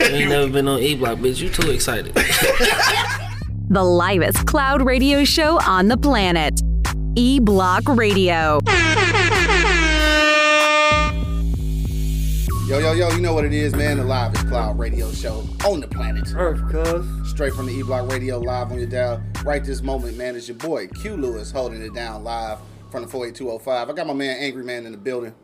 You ain't never been on E Block, bitch. You too excited. The livest cloud radio show on the planet. E Block Radio. Yo, yo, yo, you know what it is, man. The livest cloud radio show on the planet. Earth, cuz. Straight from the E Block Radio live on your dial. Right this moment, man, is your boy Q Lewis holding it down live from the 48205. I got my man Angry Man in the building.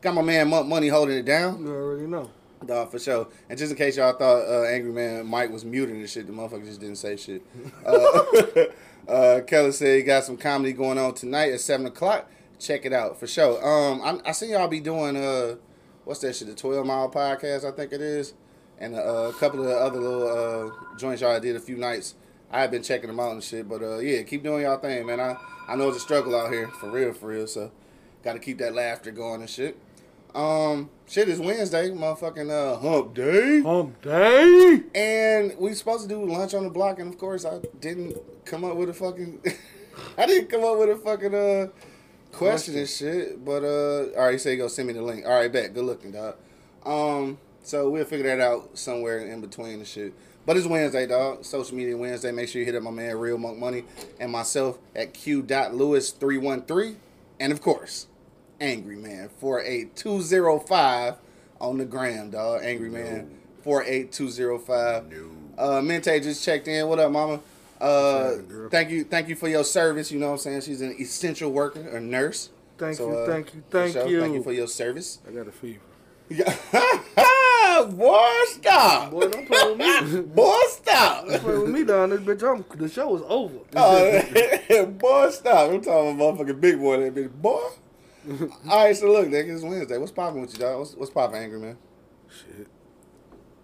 Got my man Monk Money holding it down. You already know. Dog, for sure. And just in case y'all thought uh, Angry Man Mike was muting and shit, the motherfucker just didn't say shit. Uh, uh, Kelly said he got some comedy going on tonight at 7 o'clock. Check it out, for sure. Um, I, I see y'all be doing, uh, what's that shit, the 12 Mile Podcast, I think it is. And uh, a couple of the other little uh, joints y'all did a few nights. I've been checking them out and shit. But uh, yeah, keep doing y'all thing, man. I, I know it's a struggle out here, for real, for real. So got to keep that laughter going and shit. Um, shit is Wednesday, motherfucking uh, hump day. Hump day. And we supposed to do lunch on the block, and of course I didn't come up with a fucking. I didn't come up with a fucking uh question and shit. But uh, all right, you say you go send me the link. All right, bet. Good looking, dog. Um, so we'll figure that out somewhere in between the shit. But it's Wednesday, dog. Social media Wednesday. Make sure you hit up my man Real Monk Money and myself at q.lewis313. And of course, Angry Man 48205 on the gram, dog. Angry Man 48205. Uh Mente just checked in. What up, mama? Uh thank you thank you for your service, you know what I'm saying? She's an essential worker, a nurse. Thank So, you, uh, thank you, thank sure, you. Thank you for your service. I got a fever. Yeah. Boy, stop. Boy, don't play with me. Boy, stop. Don't play with me down this bitch. I'm, the show is over. Oh, boy, stop. I'm talking about motherfucking big boy, that bitch. Boy. All right, so look, nigga, it's Wednesday. What's popping with you, dog? What's, what's popping, Angry Man? Shit.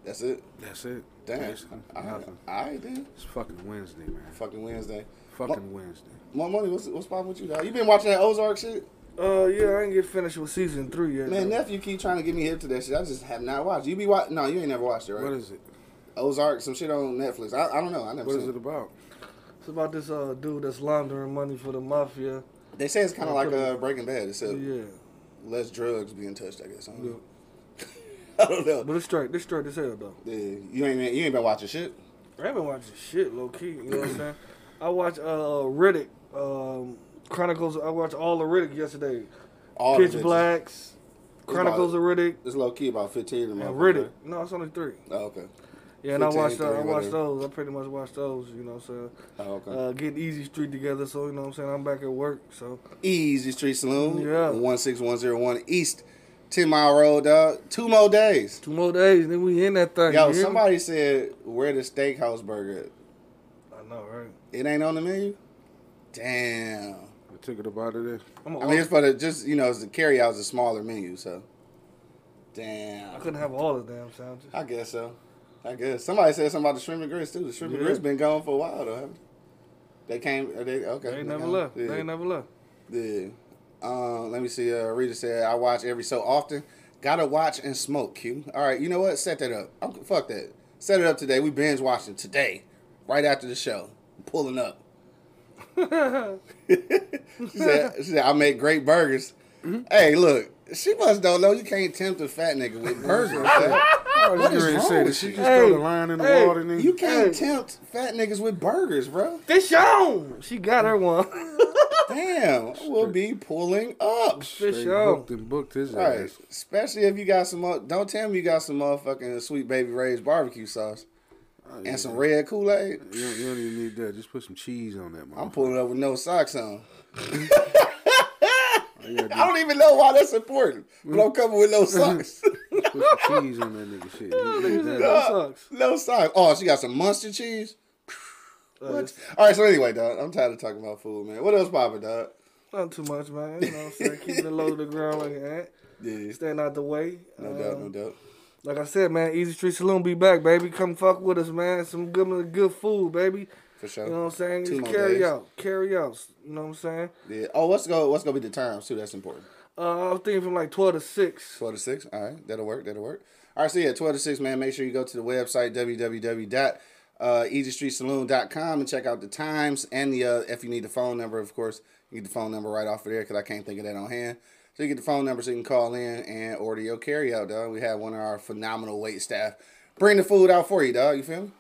That's it? That's it. Damn. Basically, All right, nothing. all right then. It's fucking Wednesday, man. Fucking Wednesday. Fucking Wednesday. More money. What's what's popping with you, dog? You been watching that Ozark shit? Uh, yeah, I ain't get finished with season three yet. Man, though. nephew keep trying to get me hip to that shit. I just have not watched. You be watching? No, you ain't never watched it, right? What is it? Ozark, some shit on Netflix. I, I don't know. I never What seen is it about? It's about this uh dude that's laundering money for the mafia. They say it's kind of like it- uh, Breaking Bad. It's uh, Yeah, less drugs being touched, I guess. I don't yeah. know. I don't know. But it's straight. This straight as hell though. Yeah, you ain't been- you ain't been watching shit. I ain't been watching shit low key. You know what I'm saying? I watched uh Riddick, um, Chronicles. I watched all of Riddick yesterday. All Pitch. Blacks, Chronicles of Riddick, It's low key about fifteen of them. Riddick. No, it's only three. Oh, okay. Yeah, and I 15, watched uh, I three, watched those. I pretty much watched those. You know so I'm? Oh, okay. Uh, getting Easy Street together, so you know what I'm saying. I'm back at work, so Easy Street Saloon. Yeah. One six one zero one East, ten mile road, dog. Two more days. two more days, then we in that thing. Yo, you hear me? somebody said where the steakhouse burger. At? I know, right? It ain't on the menu. Damn. I took it about it. I'm a, I mean, it's for the just you know, it's the carry out's a smaller menu, so. Damn. I couldn't have all the damn sandwiches. I guess so. I guess somebody said something about the shrimp and grits too. The shrimp and grits been gone for a while though, haven't they? They came. They okay? They they never gone? left. Yeah. They ain't never left. Yeah. Uh, let me see. Uh, Rita said I watch every so often. Gotta watch and smoke. Q. All right. You know what? Set that up. I'm, fuck that. Set it up today. We binge watching today, right after the show. I'm pulling up. she said, she said, I make great burgers. Mm-hmm. Hey, look. She must don't know you can't tempt a fat nigga with burgers. man. I was What is getting ready to wrong say that with she you? just Hey, throw the line in the hey, water and then You can't Hey. tempt fat niggas with burgers, bro. Fish on. She got her one. Damn, we'll be pulling up. Fish straight on. and booked his Right. ass. Especially if you got some, uh, don't tell me you got some motherfucking sweet baby Ray's barbecue sauce Oh, and some red Kool Aid. You don't, you don't even need that. Just put some cheese on that. I'm pulling up with no socks on. All you I don't even know why that's important, but I'm coming with no socks. put some cheese on that nigga shit. He- he No done. sucks. no socks. Oh, she got some mustard cheese. Uh, What? All right. So anyway, dog, I'm tired of talking about food, man. What else popping, dog? Not too much, man. You know what I'm saying? Keeping it low to the ground like that. Yeah, Staying out the way. no doubt, no Um, doubt. Like I said, man, Easy Street Saloon be back, baby. Come fuck with us, man. Some good, good food, baby. For sure. You know what I'm saying? Two carry days. out, carry outs. You know what I'm saying? Yeah. Oh, what's go? What's gonna be the times too? That's important. Uh, I was thinking from like 12 to 6. 12 to 6. All right. That'll work. That'll work. All right. So, yeah, 12 to 6, man. Make sure you go to the website, www.easystreetsaloon.com, and check out the times. And the uh, if you need the phone number, of course, you get the phone number right off of there because I can't think of that on hand. So you get the phone number so you can call in and order your carry out, dog. We have one of our phenomenal wait staff bring the food out for you, dog. You feel me?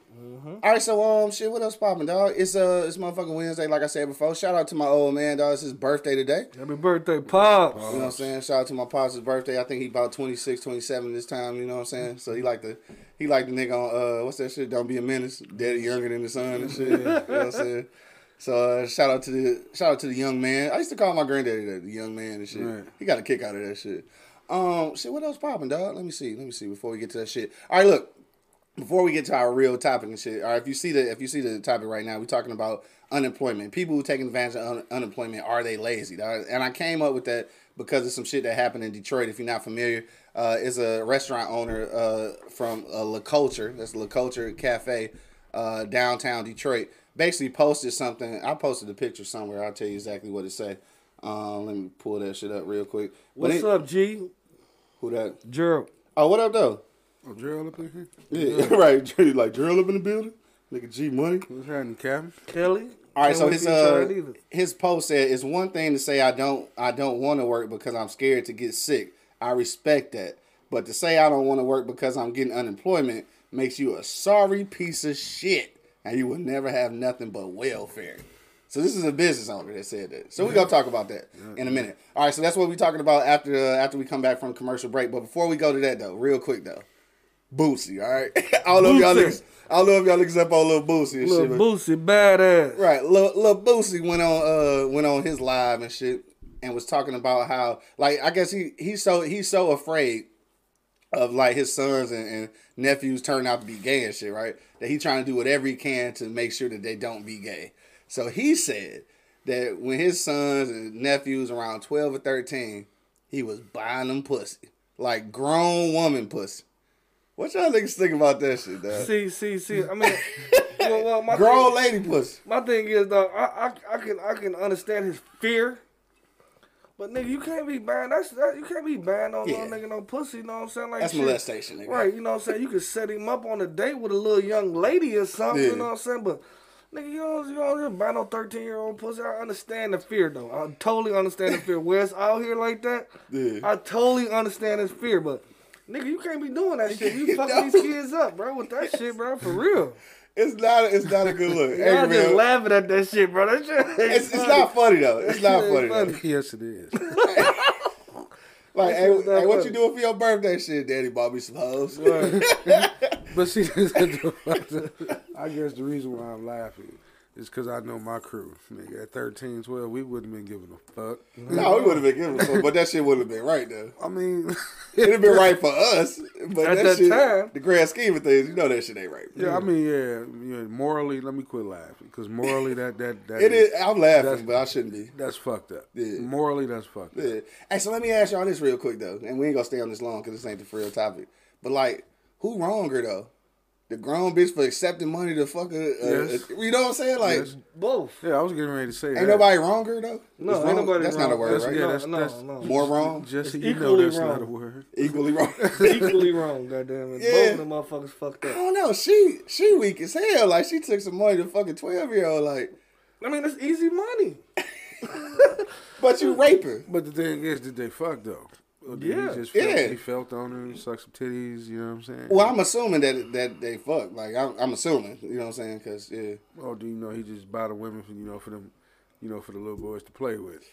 All right, so um, shit, what else popping, dog? It's uh, it's motherfucking Wednesday, like I said before. Shout out to my old man, dog. It's his birthday today. Happy birthday, Pops. You know what I'm saying? Shout out to my pops' birthday. I think he about 26, 27 this time, you know what I'm saying? So he like the he like the nigga on uh what's that shit? Don't be a menace. Daddy younger than the son and shit. You know what I'm saying? So uh, shout out to the shout out to the young man. I used to call my granddaddy that, the young man and shit. Right. He got a kick out of that shit. Um shit, what else popping, dog? Let me see. Let me see before we get to that shit. All right, look before we get to our real topic and shit, right, if you see the if you see the topic right now, we're talking about unemployment. People who taking advantage of un- unemployment are they lazy? Dog? And I came up with that because of some shit that happened in Detroit. If you're not familiar, uh, is a restaurant owner uh, from uh, La Culture. That's La Culture Cafe, uh, downtown Detroit. Basically posted something. I posted a picture somewhere. I'll tell you exactly what it say. Um, let me pull that shit up real quick. What's it- up, G? Who that? Gerald. Oh, what up though? Oh, Gerald up in here? Yeah, here? right. Like drill up in the building. Nigga G money. What's happening, Captain? Kelly. All right, Can't so his till you try uh his post said it's one thing to say I don't I don't want to work because I'm scared to get sick. I respect that, but to say I don't want to work because I'm getting unemployment makes you a sorry piece of shit, and you will never have nothing but welfare. So this is a business owner that said that. So we're gonna talk about that in a minute. All right, so that's what we're talking about after uh, after we come back from commercial break. But before we go to that though, real quick though, Boosie. All right, I don't know if y'all niggas, I don't know if y'all niggas up on little Boosie and Little shit. Boosie, badass. Right, Lil, Lil Boosie went on uh went on his live and shit and was talking about how like I guess he he's so he's so afraid of like his sons and, and nephews turn out to be gay and shit, right? That he trying to do whatever he can to make sure that they don't be gay. So he said that when his sons and nephews around twelve or thirteen, he was buying them pussy. Like grown woman pussy. What y'all niggas think about that shit, dog? See, see, see. I mean, well, well, my Grown thing, lady pussy. my thing is though, I, I, I can, I can understand his fear. But nigga, you can't be banned. That's that. You can't be banned on Yeah. no nigga no pussy. You know what I'm saying? Like That's shit. molestation, nigga. Right, you know what I'm saying? You could set him up on a date with a little young lady or something, Yeah. you know what I'm saying? But nigga, you don't you don't just buy no thirteen year old pussy. I understand the fear though. I totally understand the fear. Wes out here like that, Yeah. I totally understand his fear, but nigga, you can't be doing that shit. You fucking these kids up, bro, with that shit, bro, for real. It's not. It's not a good look. hey, Y'all just man, laughing at that shit, bro. That shit ain't it's, it's not funny though. It's not It funny. ain't though. funny. Yes, it is. Like, That hey, shit's hey, what you doing for your birthday? Shit, Daddy bought me some hoes. But see, I guess the reason why I'm laughing is because I know my crew. Nigga, at 13, 12, we wouldn't have been giving a fuck. no, we would have been giving a fuck, but that shit would have been right though. I mean, It'd have been right for us, but At that, that shit, time. the grand scheme of things, you know that shit ain't right. yeah, I mean, yeah, you know, morally, let me quit laughing because morally, that that that It is. I'm laughing, but I shouldn't be. that's fucked up. Yeah. Morally, that's fucked up. Yeah. Hey, so let me ask y'all this real quick though, and we ain't gonna stay on this long because this ain't the real topic. But like, who wronger though? The grown bitch for accepting money to fuck a, a- Yes. a- you know what I'm saying? Like, Yes. Both. Yeah, I was getting ready to say ain't that. nobody wronger though. No, It's ain't wrong- nobody That's wrong. not a word, That's- right? yeah, no, that's- no, that's- no. More wrong. Just you know, equally that's wrong. not a word. Equally wrong. Equally wrong, goddamn it. Yeah. Both of them motherfuckers fucked I up. don't know. She she weak as hell. Like she took some money to fucking twelve year old. Like, I mean, it's easy money. but you rape her. But the thing is, did they fuck though? Or Yeah. he just felt, Yeah. he felt on her, sucked some titties. You know what I'm saying? Well, I'm assuming that that they fuck. Like I'm, I'm assuming. You know what I'm saying? Because yeah. Or do you know he just buy the women for you know for them, you know for the little boys to play with?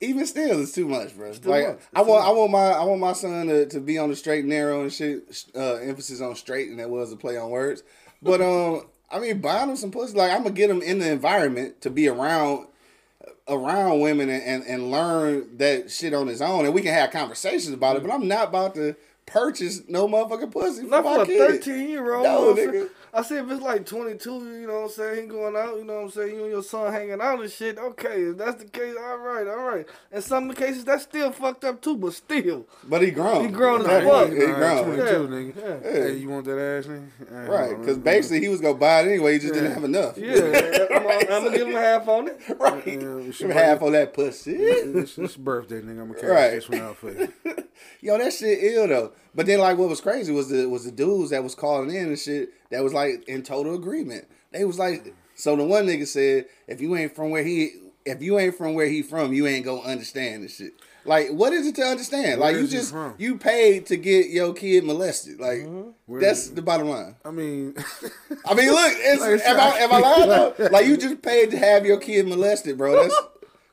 Even still, it's too much, bro. too like much. I too want, I want my, I want my son to, to be on the straight and narrow and shit. Uh, emphasis on straight, and that was a play on words. But um, I mean, buying him some pussy, like I'm gonna get him in the environment to be around, around women and, and, and learn that shit on his own, and we can have conversations about it. But mm. I'm not about to purchase no motherfucking pussy for Not my for a kid. 13 year old. No, you know what I'm nigga. Saying? I see if it's like 22, you know what I'm saying, he going out, you know what I'm saying, you and your son hanging out and shit, okay, if that's the case, all right, all right. In some cases, that's still fucked up too, but still. But he grown. He grown as fuck. He, Nah, grown. 22, Yeah. nigga. Yeah. Hey, you want that ass, nigga? I Right, because basically he was gonna buy it anyway. He just didn't have enough. Yeah, I'm, gonna- I'm gonna give him half on it. right. Yeah, Give she him might- half on that pussy. It's, it's birthday, nigga. I'm gonna carry Right. this one out for you. Yo, that shit ill though. But then like what was crazy was the was the dudes that was calling in and shit that was like in total agreement. They was like so the one nigga said, if you ain't from where he if you ain't from where he from, you ain't gonna understand this shit. Like, what is it to understand? Where like, you just you paid to get your kid molested. Like, mm-hmm. Where that's the bottom line. I mean, I mean, look, it's, Like, am I am I lying though? Like, you just paid to have your kid molested, bro. That's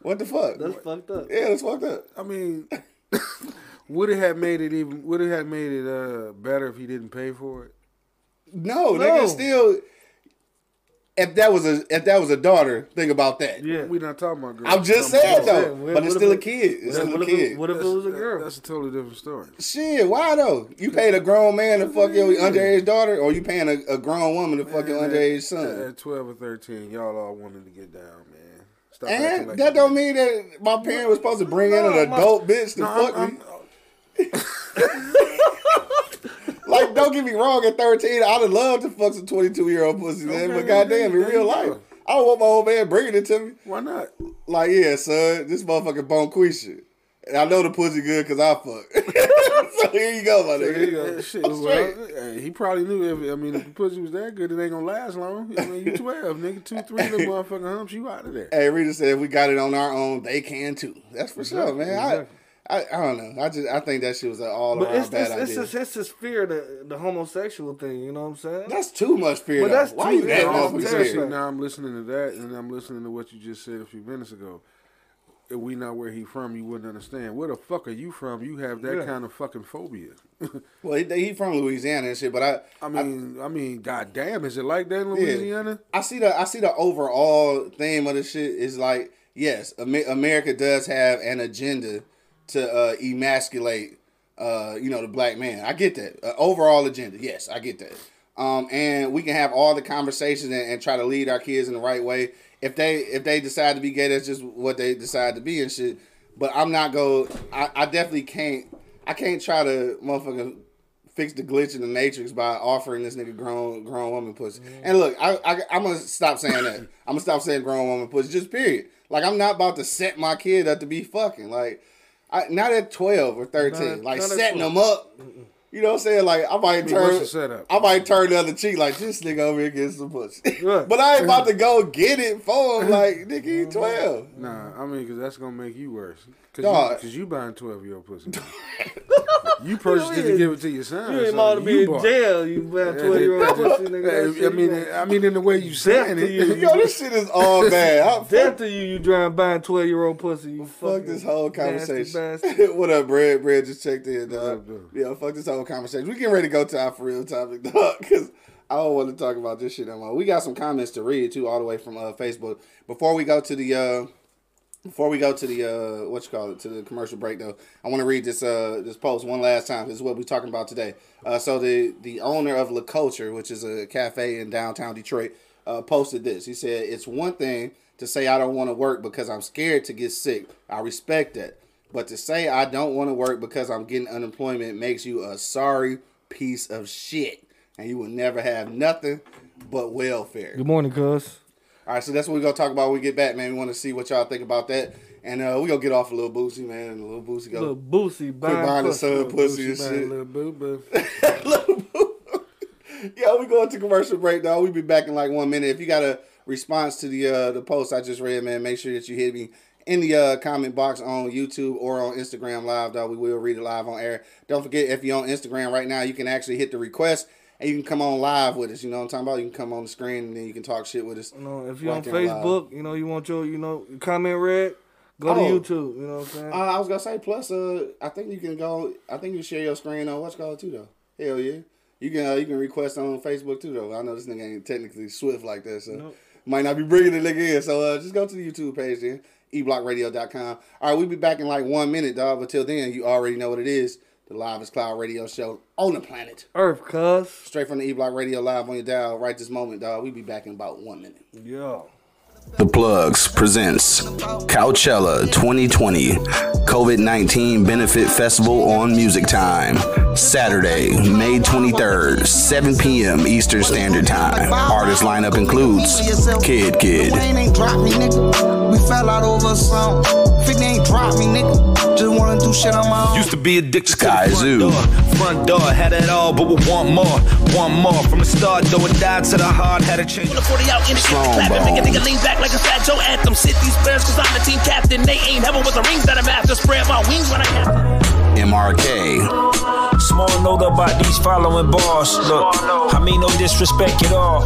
what the fuck. That's fucked up. yeah, that's fucked up. I mean, would it have made it even? Would it have made it uh, better if he didn't pay for it? No, No. nigga, still. If that was a if that was a daughter, think about that. Yeah. We're not talking about girls. I'm just We're saying though, What- but it's what still a kid. It's What, still a if, kid. what if it was a girl? That's a totally different story. Shit, why though? You paid a grown man to fuck your underage daughter, or you paying a, a grown woman to fuck your underage at, son? At 12 or 13, y'all all wanted to get down, man. Stop And like that don't mean that my parent was supposed to bring in No, an my- adult bitch to No, fuck I'm, me. I'm, Like, don't get me wrong. At thirteen, I'd have loved to fuck some twenty-two year old pussy, man. But goddamn, in real life. I don't want my old man bringing it to me. why not? Like, yeah, son, this motherfucker bone shit. And I know the pussy good because I fuck. so here you go, my nigga. Yeah, shit, well, hey, he probably knew if I mean if the pussy was that good, it ain't gonna last long. I mean, you twelve, nigga, two, three them motherfucking humps, you out of there. Hey, Rita said if we got it on our own, they can too. That's for sure, man. exactly. I, I I don't know. I just I think that shit was an all But around it's, bad it's, it's, idea. just, it's just fear the the homosexual thing. You know what I'm saying? that's too much fear. But though. that's Why too- you that yeah, motherfucker I'm Especially scared? now I'm listening to that and I'm listening to what you just said a few minutes ago. If we not where he from, you wouldn't understand. Where the fuck are you from? You have that Yeah. kind of fucking phobia. Well, he, he from Louisiana and shit, but I I mean, I, mean, goddamn, is it like that in Louisiana? I see the I see the overall theme of the shit is like yes, Amer- America does have an agenda to uh, emasculate uh, you know the black man. I get that uh, overall agenda. Yes, I get that. Um, and we can have all the conversations and, and try to lead our kids in the right way. If they if they decide to be gay, that's just what they decide to be and shit. But I'm not go. I, I definitely can't. I can't try to motherfucking fix the glitch in the matrix by offering this nigga grown grown woman pussy. And look, I, I I'm gonna stop saying that. I'm gonna stop saying grown woman pussy. Just period. Like I'm not about to set my kid up to be fucking. Like I not at twelve or thirteen. Not- like not setting them up. You know what I'm saying? Like I might turn what's? I might turn the other cheek like this nigga over here getting some pussy. Right. but I ain't about to go get it for him like nigga you twelve. Nah, I mean, because that's gonna make you worse. Because you, 'cause you buying twelve year old pussy. you purchased it to give it to your son. You ain't about to be in jail. You bad twelve year old pussy nigga. That Hey, shit, I mean, I mean, in the way you saying to you. it. Yo, this shit is all bad. I, Death to you, you driving buying twelve year old pussy. You Fuck this whole conversation. what up, Bread? Bread just checked in, dog. up. Yeah, fuck this whole conversation. We getting ready to go to our for real topic, dog, because I don't want to talk about this shit no more. We got some comments to read too, all the way from uh, Facebook. Before we go to the uh, before we go to the uh, what you call it to the commercial break though, I want to read this uh this post one last time. This is what we're talking about today. Uh, so the the owner of La Culture, which is a cafe in downtown Detroit, uh, posted this. He said, "It's one thing to say I don't want to work because I'm scared to get sick. I respect that, but to say I don't want to work because I'm getting unemployment makes you a sorry piece of shit, and you will never have nothing but welfare." Good morning, cuz. All right, so that's what we're gonna talk about when we get back, man. We want to see what y'all think about that, and uh, we gonna get off a little Boosie, man. A little Boosie go. Little Boosie buying buying the pussy. son pussy and shit. little boo boo. Little boo. Yo, we going to commercial break, dog. We be back in like one minute. If you got a response to the uh, the post I just read, man, make sure that you hit me in the uh, comment box on YouTube or on Instagram Live, dog. We will read it live on air. Don't forget, if you're on Instagram right now, you can actually hit the request and you can come on live with us. You know what I'm talking about? You can come on the screen and then you can talk shit with us. You know, if you're on there live. Facebook, you know, you want your, you know, comment read, go Oh. to YouTube. You know what I'm saying? Uh, I was gonna say, plus, uh, I think you can go. I think you share your screen on what's called too, though. Hell yeah, you can. Uh, you can request on Facebook too, though. I know this nigga ain't technically swift like that, so Nope. might not be bringing the nigga in. So uh, just go to the YouTube page then, eblockradio.com. All right, we'll be back in like one minute, dog. But till then, you already know what it is. The Live is Cloud Radio show on the planet. Earth, cuz. Straight from the E Block Radio live on your dial right this moment, dog. We'll be back in about one minute. Yeah. The Plugs presents Coachella 2020 COVID 19 Benefit Festival on Music Time. Saturday, May 23rd, 7 p.m. Eastern Standard Time. Artist lineup includes Kid Kid, Wayne ain't dropped me, nigga. We fell out over a song. 50 ain't drop me, nigga. Just wanna do shit on my own. Used to be addicted Sky to the front Zoo. door. Front door had it all, but we want more. Want more. From the start, though it died to the heart, had to change. Pull a 40 out in the Strong kitchen, clapping, make a nigga lean back like a fat Joe anthem. Sit these bears, cause I'm the team captain. They ain't heaven with the rings that I'm after. Spread my wings when I have MRK, Small note about these following bars. Look, I mean no disrespect at all.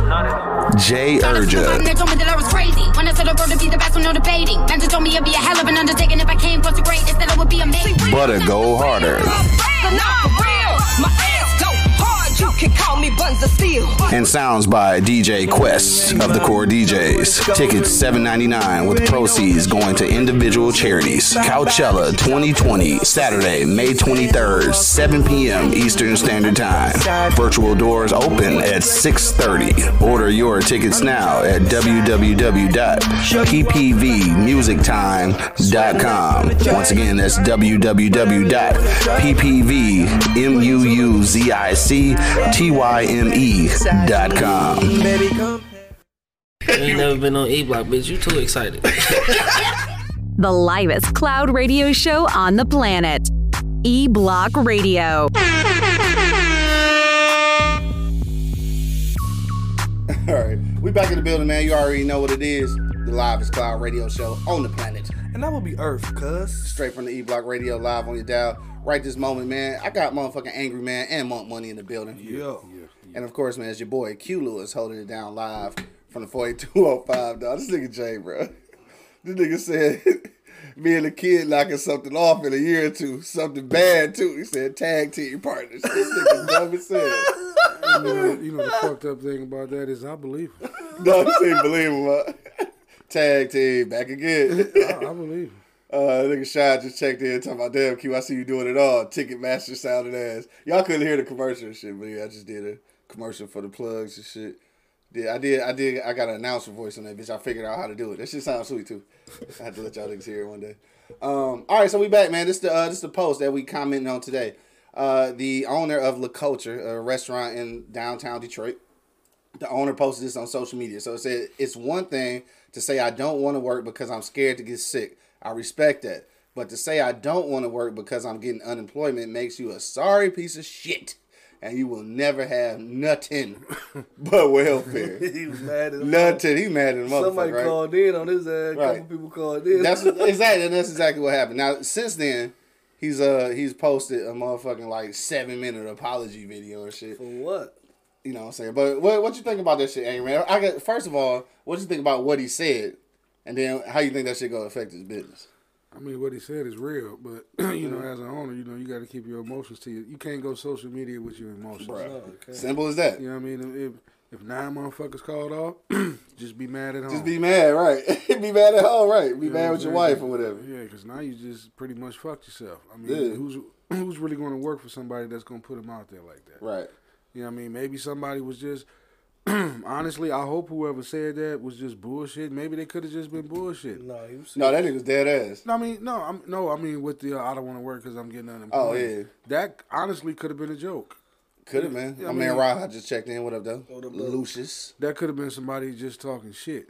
Jay They Urja, told me that I was crazy. When I said I wrote to be the best, no debating. Man just told me it'd be a hell of an undertaking if I came close to great. They said I would be amazing. Butter Go Harder, can call me Buns of Steel. and sounds by DJ Quest of the Core DJs. Tickets $7.99 with proceeds going to individual charities. Coachella 2020, Saturday, May 23rd, 7 p.m. Eastern Standard Time. Virtual doors open at 6:30. Order your tickets now at www.ppvmusictime.com. Once again, that's www.ppvmusictime.com. Baby, come. You ain't never been on E Block, bitch. You too excited. The livest cloud radio show on the planet. E Block Radio. All right, we back in the building, man. You already know what it is. The livest cloud radio show on the planet. And that would be Earth, cuz. Straight from the E Block Radio live on your dial. Right this moment, man. I got motherfucking Angry Man and Monk Money in the building. Yeah. yeah. And of course, man, it's your boy Q Lewis holding it down live from the 48205, dog. This nigga Jay, bro. This nigga said me and the kid knocking something off in a year or two. Something bad, too. He said tag team partners. This nigga dumb as hell. You know, you know the fucked up thing about that is I believe him. No, this ain't believe huh? Tag team, back again. I, I believe. Uh, nigga Shy just checked in talking about damn Q. I see you doing it all. Ticketmaster sounded ass. Y'all couldn't hear the commercial and shit, but yeah, I just did a commercial for the plugs and shit. Yeah, I did. I did. I got an announcer voice on that bitch. I figured out how to do it. That shit sounds sweet too. I had to let y'all niggas hear it one day. Um, all right, so we back, man. This the uh, this the post that we commenting on today. Uh, the owner of La Culture, a restaurant in downtown Detroit, the owner posted this on social media. So it said, It's one thing to say I don't want to work because I'm scared to get sick. I respect that. But to say I don't want to work because I'm getting unemployment makes you a sorry piece of shit. And you will never have nothing but welfare. he was mad at nothing. He mad at the motherfucker. Somebody right? called in on his ass. A Right. couple people called in. That's exactly that's exactly what happened. Now since then, he's uh he's posted a motherfucking like seven minute apology video and shit. For what? You know what I'm saying? But what what you think about that shit, Angry Man? I got first of all, what you think about what he said, and then how you think that shit gonna affect his business? I mean, what he said is real, but you know, as an owner, you know, you got to keep your emotions to you. You can't go social media with your emotions. Bruh. Simple as that. You know what I mean? If if nine motherfuckers called off, just be mad at home. Just be mad, right? be mad at home, right? Be You mad with I'm your wife or whatever. Yeah, because now you just pretty much fucked yourself. I mean, Yeah. who's who's really going to work for somebody that's going to put them out there like that? Right. You know what I mean? Maybe somebody was just. honestly, I hope whoever said that was just bullshit. Maybe they could have just been bullshit. No, he was No, that nigga's dead ass. No, I mean, no, I'm no, I mean with the uh, I don't want to work because I'm getting unemployed. Oh, yeah. that honestly could have been a joke. Could have, man. Yeah, I man mean- Rod just checked in. What up, though? What up, Lucius. That could have been somebody just talking shit.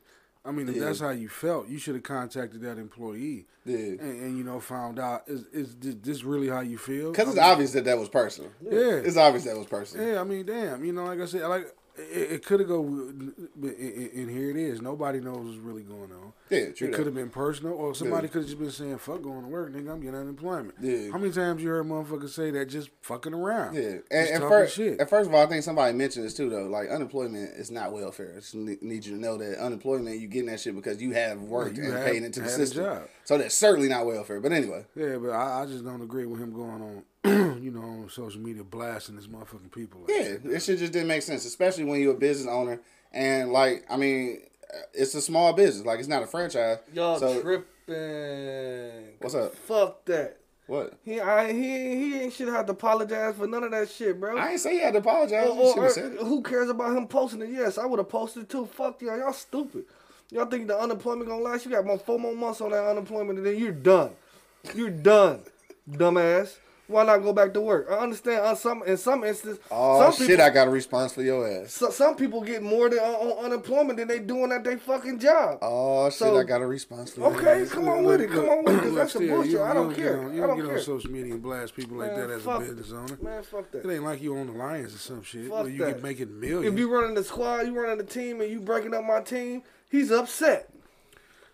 I mean, if Yeah. that's how you felt, you should have contacted that employee. Yeah. And, and you know, found out is is this, really how you feel? Because it's mean, obvious that that was personal. Yeah. It's obvious that was personal. Yeah, I mean, damn, you know, like I said, like it, it could have go, and here it is. Nobody knows what's really going on. Yeah, true It could have been personal, or somebody Yeah. could have just been saying, "Fuck going to work, nigga. I'm getting unemployment." Yeah. How many times you heard motherfuckers say that just fucking around? Yeah, and, and first, shit. and first of all, I think somebody mentioned this too, though. Like unemployment is not welfare. I just need you to know that unemployment, you getting that shit because you have worked you and have- paid into the system. job. So that's certainly not welfare. But anyway, Yeah, but I, I just don't agree with him going on, you know, on social media blasting his motherfucking people. Like yeah, this shit just didn't make sense, especially when you're a business owner and like, I mean, it's a small business. Like it's not a franchise. Y'all so tripping. What's up? Fuck that. What? He I, he he ain't should have to apologize for none of that shit, bro. I ain't say he had to apologize. Or- or-. Who cares about him posting it? Yes, I would have posted it too. Fuck y'all. Y'all stupid. Y'all think the unemployment gonna last? You got more four more months on that unemployment and then you're done. You're done, dumbass. Why not go back to work? I understand. On some in some instances, Oh some shit! people, I got a response for your ass. so, some people get more than uh, on, on unemployment than they doing at their fucking job. Oh shit! I got a response for your Okay, ass. come on with it. Come on with it. 'cause that's some Still, bullshit. you- I you don't get care. on- I You don't don't get on social media and blast people like that as a business owner. Man, fuck that. It ain't like you own the Lions or some shit Fuck where you that. get making millions. If you running the squad, you running the team, and you breaking up my team, he's upset.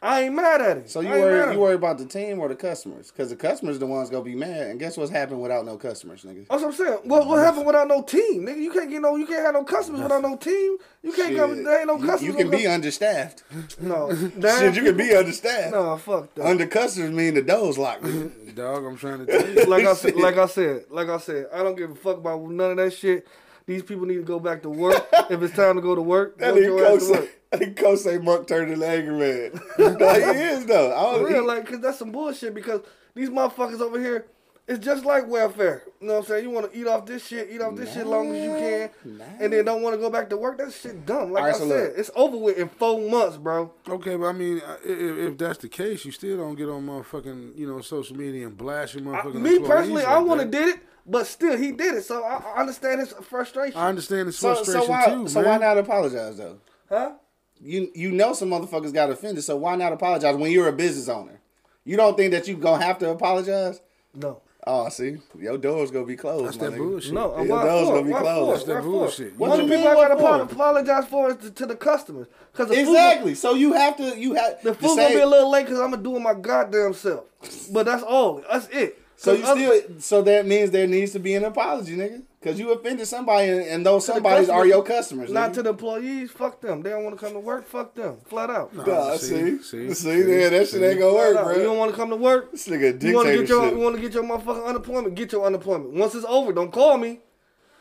I ain't mad at him. So you I ain't mad at worry, you worry about the team or the customers? Because the customers the ones gonna be mad. And guess what's happened without no customers, nigga? That's what I'm saying. What what happened without no team, nigga? You can't get no. You can't have no customers without no team. You can't Shit. come. There ain't no customers. You, can without- be understaffed. No, Shit, you can be understaffed. No, fuck that. Under customers mean the door's locked. Dog, I'm trying to tell you. like I said, like I said, like I said, I don't give a fuck about none of that shit. These people need to go back to work. if it's time to go to work, That go nigga your coach to work. say, that nigga coach say Mark turned into angry man. no, he is though. I For don't, real, he- like, cause that's some bullshit. Because these motherfuckers over here, it's just like welfare. You know what I'm saying? You want to eat off this shit, eat off this shit as long as you can, and then don't want to go back to work. That shit dumb. Like Alright, I so said, look. it's over with in four months, bro. Okay, but I mean, uh, if, if that's the case, you still don't get on motherfucking, you know, social media and blast your I- motherfucking me personally, like I want to did it, but still, he did it. So I, I understand his frustration. I understand his frustration so why too, so man. why not apologize though? Huh? You you know some motherfuckers got offended, so why not apologize when you're a business owner? You don't think that you gonna have to apologize? No. Oh, see, your door's gonna be closed. That's my that nigga. bullshit. No, Your door's for? gonna be Why closed. for? That's that Why for? bullshit. What What do you people mean, I gotta for? apologize for is to, to the customers? Because the food, Exactly. So you have to you have the to food say- gonna be a little late because I'm gonna do it my goddamn self. But that's all. That's it. So 'Cause you still so that means there needs to be an apology, nigga. Cause you offended somebody and, and those to the are your customers. Not nigga. to the employees. Fuck them. They don't want to come to work. Fuck them. Flat out. Nah, see, see, see, see, yeah, that shit ain't gonna work, bro. You don't want to come to work. This nigga You want to get your you want to get your motherfucking unemployment. Get your unemployment. Once it's over, don't call me.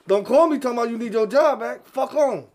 Don't call me talking about you need your job back. Fuck on.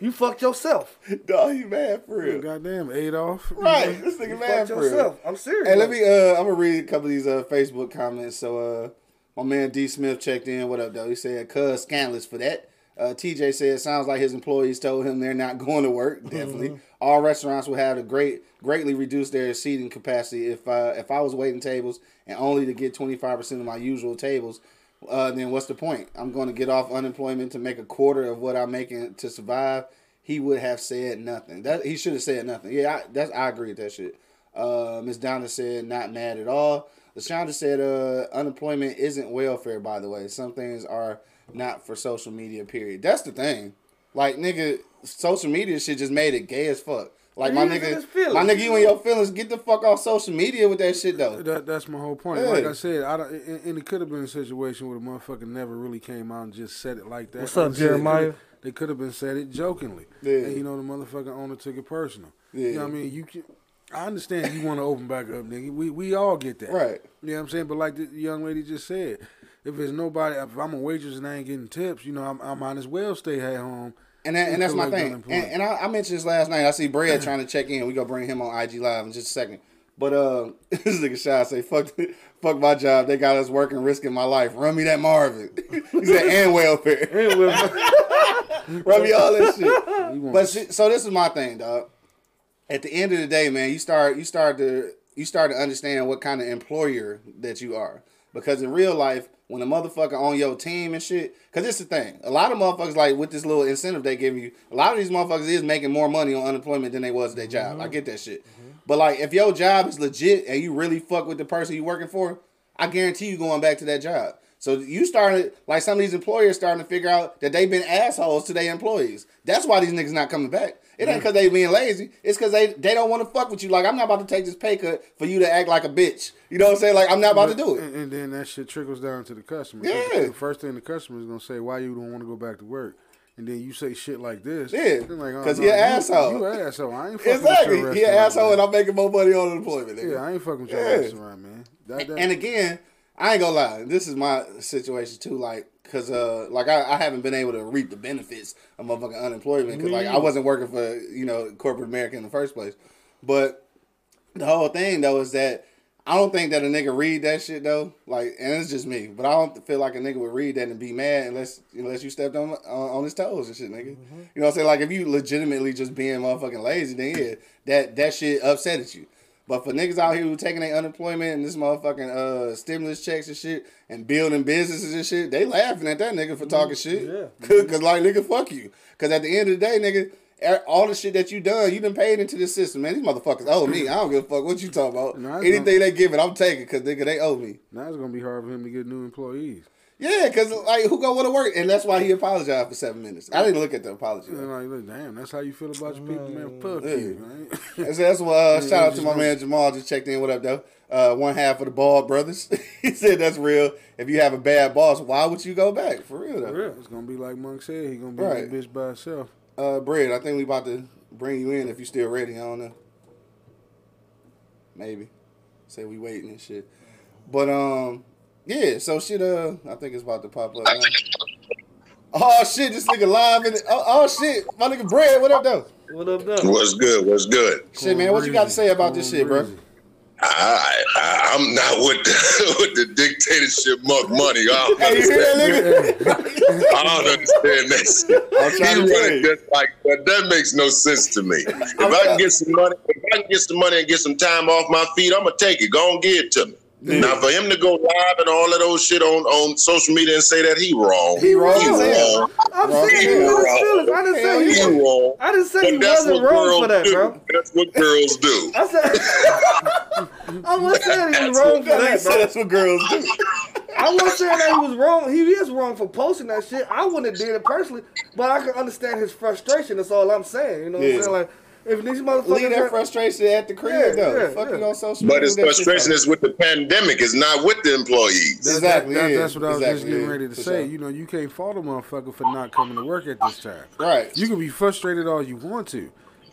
You fucked yourself. Dog, you mad for real? Goddamn, Adolf. Right, this nigga You mad fucked for real. I'm serious. Hey, let me. Uh, I'm gonna read a couple of these uh Facebook comments. So, uh, my man D Smith checked in. What up, though? He said, "Cuz scandalous for that." Uh, TJ said, "Sounds like his employees told him they're not going to work. Definitely, all restaurants will have to great greatly reduce their seating capacity. If uh, if I was waiting tables and only to get 25 percent of my usual tables." Uh, then what's the point? I'm going to get off unemployment to make a quarter of what I'm making to survive. He would have said nothing. That he should have said nothing. Yeah, I, that's I agree with that shit. Uh, Miss Donna said not mad at all. Lashonda said uh, unemployment isn't welfare. By the way, some things are not for social media. Period. That's the thing. Like nigga, social media shit just made it gay as fuck. Like my He is in his nigga, feelings. my nigga, you and your feelings. Get the fuck off social media with that shit though. That, that's my whole point. Yeah. Like I said, I don't, and, and it could have been a situation where the motherfucker never really came out and just said it like that. What's up, Like I said, Jeremiah? They could have been said it jokingly. Yeah. And you know, the motherfucker owner took it personal. You Yeah. know what I mean? You can, I understand you want to open back up, nigga. We we all get that. Right. You know what I'm saying? But like the young lady just said, if there's nobody, if I'm a waitress and I ain't getting tips, you know, I'm, I might as well stay at home. And that, and that's my thing. And, and I, I mentioned this last night. I see Brad trying to check in. We gonna bring him on IG Live in just a second. But uh, this nigga shy say fuck fuck my job. They got us working, risking my life. Run me that Marvin. he said and welfare. Run me all that shit. But so this is my thing, dog. At the end of the day, man, you start you start to you start to understand what kind of employer that you are. Because in real life, when a motherfucker on your team and shit, because it's the thing. A lot of motherfuckers, like with this little incentive they give you, a lot of these motherfuckers is making more money on unemployment than they was at their job. I mhm. get that shit. Mm-hmm. But like, if your job is legit and you really fuck with the person you working for, I guarantee you going back to that job. So you started like some of these employers starting to figure out that they've been assholes to their employees. That's why these niggas not coming back. It ain't because they being lazy. It's because they they don't want to fuck with you. Like I'm not about to take this pay cut for you to act like a bitch. You know what I'm saying? Like I'm not about to do it. And, and then that shit trickles down to the customer. Yeah. The first thing the customer is gonna say, why you don't want to go back to work? And then you say shit like this. Yeah, They're like, oh, no, an you- asshole. You an asshole. I ain't fucking Exactly. with He an asshole man. and I'm making more money on unemployment. Nigga. Yeah, I ain't fucking with your Yeah. restaurant, man. That, that, And again, I ain't gonna lie. This is my situation too. Like, cause uh, like I, I haven't been able to reap the benefits of motherfucking unemployment because like I wasn't working for you know corporate America in the first place. But the whole thing though is that I don't think that a nigga read that shit though. Like, and it's just me, but I don't feel like a nigga would read that and be mad unless unless you stepped on on, on his toes and shit, nigga. Mm-hmm. You know what I'm saying? Like, if you legitimately just being motherfucking lazy, then yeah, that that shit upset at you. But for niggas out here who taking their unemployment and this motherfucking uh, stimulus checks and shit and building businesses and shit, they laughing at that nigga for talking shit. Yeah. Cause, Cause like nigga, fuck you. Cause at the end of the day, nigga, all the shit that you done, you done paid into this system, man. These motherfuckers owe me. I don't give a fuck what you talking about. Anything gonna- they give it, I'm taking. Cause nigga, they owe me. Now it's gonna be hard for him to get new employees. Yeah, cause like who gonna want to work? And that's why he apologized for seven minutes. I didn't look at the apology. And like, look, damn, that's how you feel about your people, man. Fuck Yeah. you, man. That's, that's what. Uh, Yeah, shout out to my man Jamal. Just checked in. What up, though? Uh, one half of the Ball Brothers. he said that's real. If you have a bad boss, why would you go back? For real, though. It's gonna be like Monk said. He gonna be Right. that bitch by himself. Uh, Bread, I think we about to bring you in if you still ready. I don't know. Maybe. Say we waiting and shit. But um, yeah. So shit. Uh, I think it's about to pop up. Now. Oh shit! This nigga live in it. Oh, oh shit! My nigga Bread, what up though? What up, though? What's good? What's good? Shit, man. What you got to say about this shit, bro? I, I I'm not with the, with the dictatorship monk money. I don't Hey, understand. that? I don't understand that I'm shit. trying He to running just like that. That makes no sense to me. If I can get some money, if I can get some money and get some time off my feet, I'm gonna take it. Go and give it to me. Now, for him to go live and all of those shit on, on social media and say that he wrong, He wrong he wrong. I'm Wrong. saying He he was wrong. I didn't say He he was. wrong. I didn't say he wasn't wrong for that, do. bro. That's what girls do. I said I wasn't saying he was wrong for That nigga that, said bro. that's what girls do. I wasn't saying that he was wrong. He is wrong for posting that shit. I wouldn't have did it personally, but I can understand his frustration. That's all I'm saying. You know what Yeah. I'm saying? Like, if these Leave motherfuckers, that are- frustration at the crib, Yeah, though. yeah, Fuck yeah. you on social But media. his with frustration is with the pandemic. It's not with the employees. That- Exactly, that- yeah. that's what I was just getting ready to For say. sure. You know, you can't fault a motherfucker for not coming to work at this time. Right. You can be frustrated all you want to,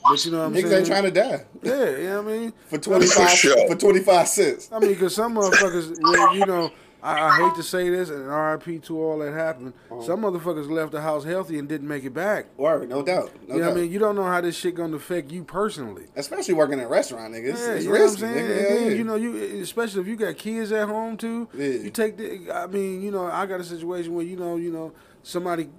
but you know what I'm Niggas saying. ain't trying to die Yeah, you know what I mean. for twenty five For sure. for twenty five cents. I mean, because some motherfuckers, you know, I, I hate to say this, and RIP to all that happened. Uh-huh. Some motherfuckers left the house healthy and didn't make it back. Word, no doubt, no you know doubt. what I mean? You don't know how this shit gonna affect you personally. Especially working at a restaurant, nigga. It's, Yeah, it's you know what I'm risky, saying? nigga. And then, yeah. you know, you especially if you got kids at home too. Yeah. You take the. I mean, you know, I got a situation where you know, you know, somebody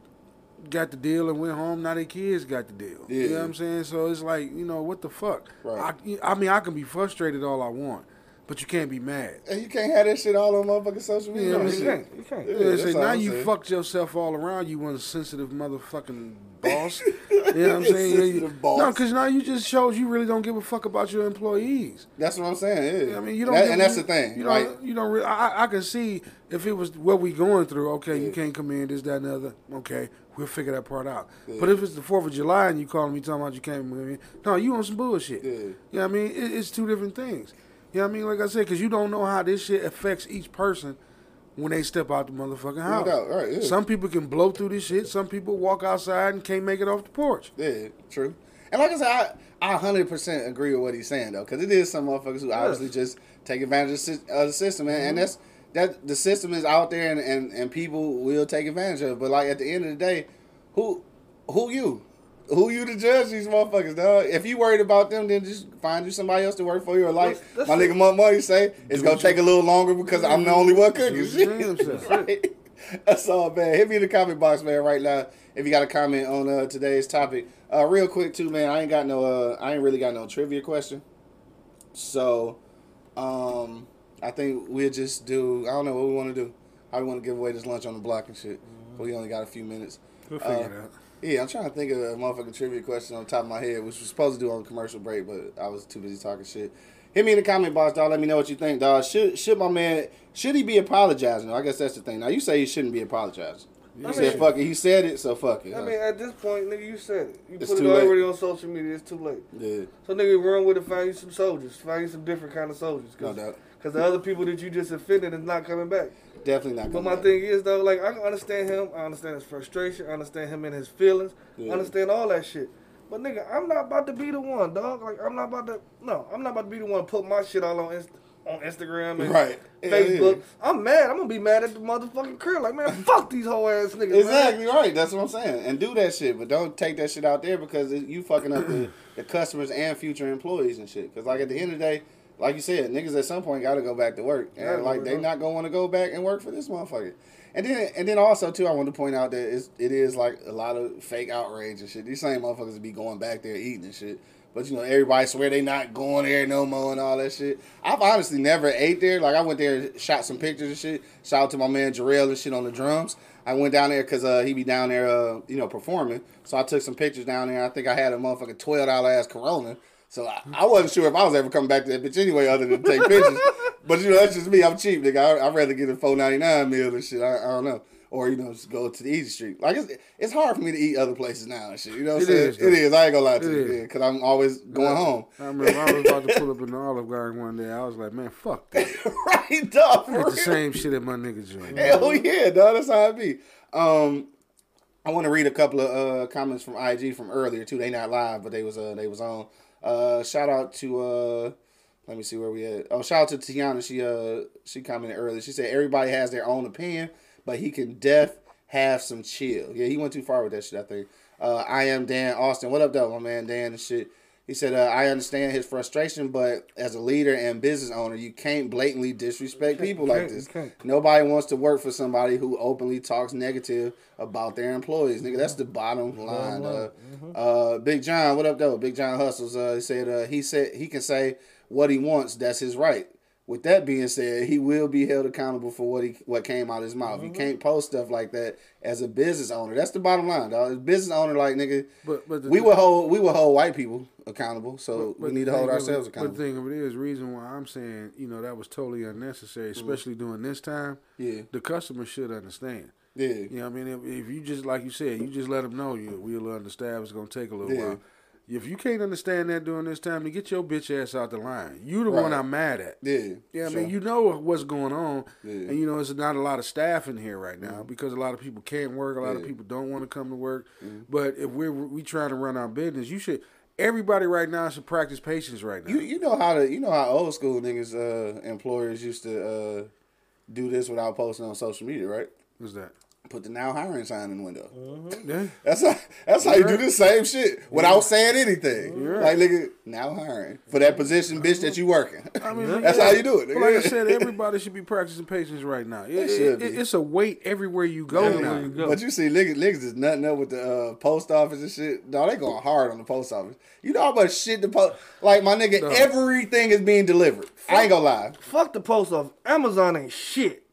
got the deal and went home. Now their kids got the deal. Yeah. You know what I'm saying? So it's like, you know, what the fuck? Right. I, I mean, I can be frustrated all I want, but you can't be mad. And you can't have that shit all on motherfucking social media. Yeah, and you can't. You can't. Yeah, Yeah, say, now you saying. fucked yourself all around. You one sensitive motherfucking boss. you know what I'm saying? Yeah, you- boss. No, because now you just shows you really don't give a fuck about your employees. That's what I'm saying. Yeah. I mean, you don't. That- and that's the thing, You don't. You don't. Really, I, I- can see if it was what we going through. Okay, you can't come in. This, that, and the other. Okay, we'll figure that part out. But if it's the Fourth of July and you calling me talking about you can't come in, no, you on some bullshit. Yeah. You know what I mean? It, it's two different things. You know what I mean? Like I said, because you don't know how this shit affects each person when they step out the motherfucking house. doubt, right, yeah. Some people can blow through this shit. Some people walk outside and can't make it off the porch. Yeah, true. And like I said, I, I 100% agree with what he's saying, though, because it is some motherfuckers who obviously just take advantage of the of the system, man. Mm-hmm. And that's that the system is out there, and, and, and people will take advantage of it. But like at the end of the day, who who you? Who you to judge these motherfuckers, dog? If you worried about them, then just find you somebody else to work for you. Or like That's- my that's nigga Monk Money say, it's gonna take a little longer because I'm the only one cooking. Do your damn. Right? That's all, man. Hit me in the comment box, man, right now. If you got a comment on uh, today's topic, uh, real quick too, man. I ain't got no, uh, I ain't really got no trivia question. So, um, I think we'll just do. I don't know what we want to do. How we want to give away this lunch on the block and shit. But we only got a few minutes. We'll figure Uh, it out. Yeah, I'm trying to think of a motherfucking trivia question on top of my head, which was supposed to do on the commercial break, but I was too busy talking shit. Hit me in the comment box, dog. Let me know what you think, dog. Should should my man should he be apologizing? I guess that's the thing. Now you say he shouldn't be apologizing. You I said mean- fuck it. He said it, so fuck it. I huh? mean, at this point, nigga, you said it. You It's put it too late. already on social media. It's too late. yeah, So nigga, run with it. Find you some soldiers. Find you some different kind of soldiers. no doubt. Cause, the other people that you just offended is not coming back. Definitely not. But my back. thing is though, like I can understand him. I understand his frustration. I understand him and his feelings. Yeah. I understand all that shit. But nigga, I'm not about to be the one, dog. Like I'm not about to. No, I'm not about to be the one to put my shit all on Inst- on Instagram and Right. Facebook. yeah. I'm mad. I'm gonna be mad at the motherfucking crib. Like man, fuck these whole ass niggas. man. Exactly right. That's what I'm saying. And do that shit, but don't take that shit out there because it, you fucking up the, the customers and future employees and shit. Because like at the end of the day, like you said, niggas at some point got to go back to work, and go like they not gonna want to go back and work for this motherfucker. And then and then also too, I want to point out that it's, it is like a lot of fake outrage and shit. These same motherfuckers be going back there eating and shit. But you know, everybody swear they not going there no more and all that shit. I've honestly never ate there. Like I went there, and shot some pictures and shit. Shout out to my man Jarrell and shit on the drums. I went down there because uh, he be down there, uh, you know, performing. So I took some pictures down there. I think I had a motherfucking twelve dollar ass Corona. So I, I wasn't sure if I was ever coming back to that bitch anyway, other than take pictures. but you know, that's just me. I'm cheap, nigga. I, I'd rather get a four ninety nine meal and shit. I, I don't know. Or you know, just go to the easy street. Like it's it's hard for me to eat other places now and shit. You know what I'm saying? Is, it is. I ain't gonna lie to It you, because I'm always going home. I remember I was about to pull up in the Olive Garden one day. I was like, man, fuck that. right, dog. Had the same shit at my nigga joint. Hell yeah, dog. That's how it be. Um, I want to read a couple of uh, comments from IG from earlier too. They not live, but they was uh, they was on. Uh, shout out to uh, let me see where we at. Oh, shout out to Tiana. She uh she commented earlier. She said everybody has their own opinion, but he can def have some chill. Yeah, he went too far with that shit. I think. Uh, I am Dan Austin. What up, though, my man Dan and shit. He said, uh, I understand his frustration, but as a leader and business owner, you can't blatantly disrespect people like this. Nobody wants to work for somebody who openly talks negative about their employees. Nigga, that's the bottom line. Uh, uh, Big John, what up, though? Big John Hustles. Uh, he said uh, he said he can say what he wants. That's his right. With that being said, he will be held accountable for what he what came out of his mouth. You can't post stuff like that as a business owner. That's the bottom line, dog. As business owner, like nigga, But- but we will hold we will hold white people accountable. So But we need to hold ourselves it- accountable. But the thing of it is, reason why I'm saying, you know, that was totally unnecessary, especially during this time. Yeah. The customer should understand. Yeah. You know what I mean? If, if you just, like you said, you just let them know you we'll understand it's going to take a little Yeah. while. If you can't understand that during this time, then get your bitch ass out the line. You the one I'm mad at. Yeah. Yeah, I mean, you know what's going on, Yeah. Mm-hmm. and you know there's not a lot of staff in here right now because a lot of people can't work, a lot of Yeah. Mm-hmm. people don't want to come to work. But if we're we trying to run our business, you should. Everybody right now should practice patience right now. You you know how to you know how old school niggas uh employers used to uh do this without posting on social media, right? What's that? Put the now hiring sign in the window. Yeah. That's how that's how you do the same shit without saying anything. You're Like right. nigga, now hiring for that position, bitch that you working. I mean, that's yeah. how you do it. Nigga. like I said, everybody should be practicing patience right now. It, it- it- it's a wait everywhere you go Yeah, now. But you see, niggas, niggas is nutting up with the uh, post office and shit. No, they going hard on the post office. You know how much shit the post like my nigga, No. everything is being delivered. I ain't gonna lie. Fuck the post office. Amazon ain't shit.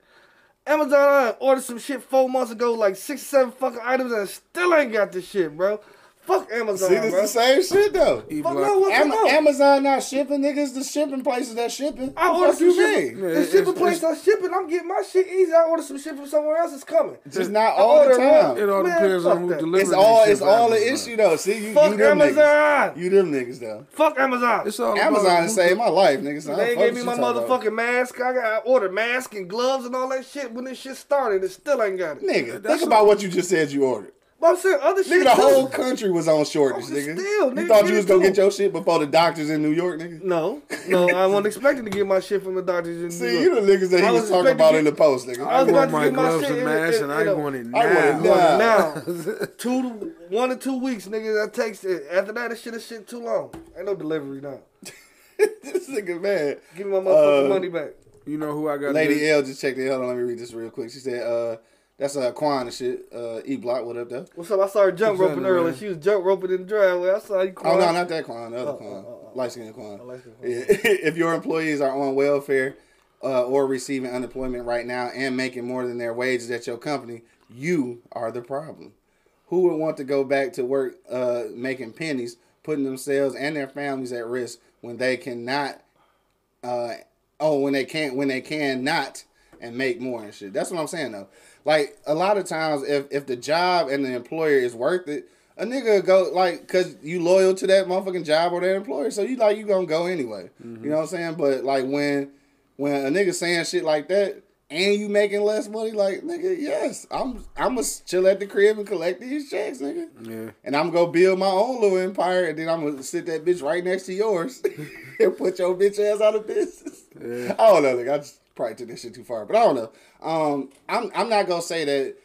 Amazon I ordered some shit four months ago, like six, seven fucking items, and I still ain't got this shit, bro. Fuck Amazon, See, this bro. the same shit though. Fuck no, what's Am- up? Amazon not shipping, niggas. The shipping places that shipping. I What ordered the fuck some shit. mean? The shipping place not shipping. I'm getting my shit easy. I ordered some shit from somewhere else. It's coming. Just not I all the time. one. It all Man, depends on who that. delivers. It's all it's all the issue though. See, you, Fuck you them Amazon. niggas. You them niggas though. Fuck Amazon. It's all Amazon about has saved my life, niggas. So They gave me my you talking about. motherfucking mask. I got I ordered mask and gloves and all that shit when this shit started. It still ain't got it. Nigga, think about what you just said you ordered. But I'm saying other shit. Nigga, the too. whole country was on shortage, nigga. still, you nigga, thought you was gonna to get your shit before the doctors in New York, nigga? No, no, I wasn't expecting to get my shit from the doctors. In See, New York. See, you the niggas that he I was, talking about to in the post, nigga. I was I about want to my get my gloves shit and in- masks, in- and in I a- want it I want it now. now. Now, two, to, one to two weeks, nigga. That takes it. After that, this shit is shit too long. Ain't no delivery now. this nigga man. Give me my motherfucking Uh, money back. You know who I got? Lady L just checked in. Hold on, let me read this real quick. She said, uh, that's uh, Quan and shit. Uh, E Block, what up, though? What's up? I saw her jump What's roping earlier. She was jump roping in the driveway. I saw you. Oh, no, not that Quan, the other Oh, Quan. oh, Light skinned Quan. light-skinned Yeah. if your employees are on welfare uh, or receiving unemployment right now and making more than their wages at your company, you are the problem. Who would want to go back to work uh, making pennies, putting themselves and their families at risk when they cannot? Uh, oh, when they can't, when they can not and make more and shit. That's what I'm saying though. Like a lot of times, if if the job and the employer is worth it, a nigga go like cause you loyal to that motherfucking job or that employer, so you like you gonna go anyway. Mm-hmm. You know what I'm saying? But like when when a nigga saying shit like that and you making less money, like nigga, yes, I'm I'm gonna chill at the crib and collect these checks, nigga. Yeah. And I'm gonna build my own little empire, and then I'm gonna sit that bitch right next to yours and put your bitch ass out of business. Yeah. I don't know, nigga. I just probably took this shit too far, but I don't know. Um, I'm I'm not gonna say that.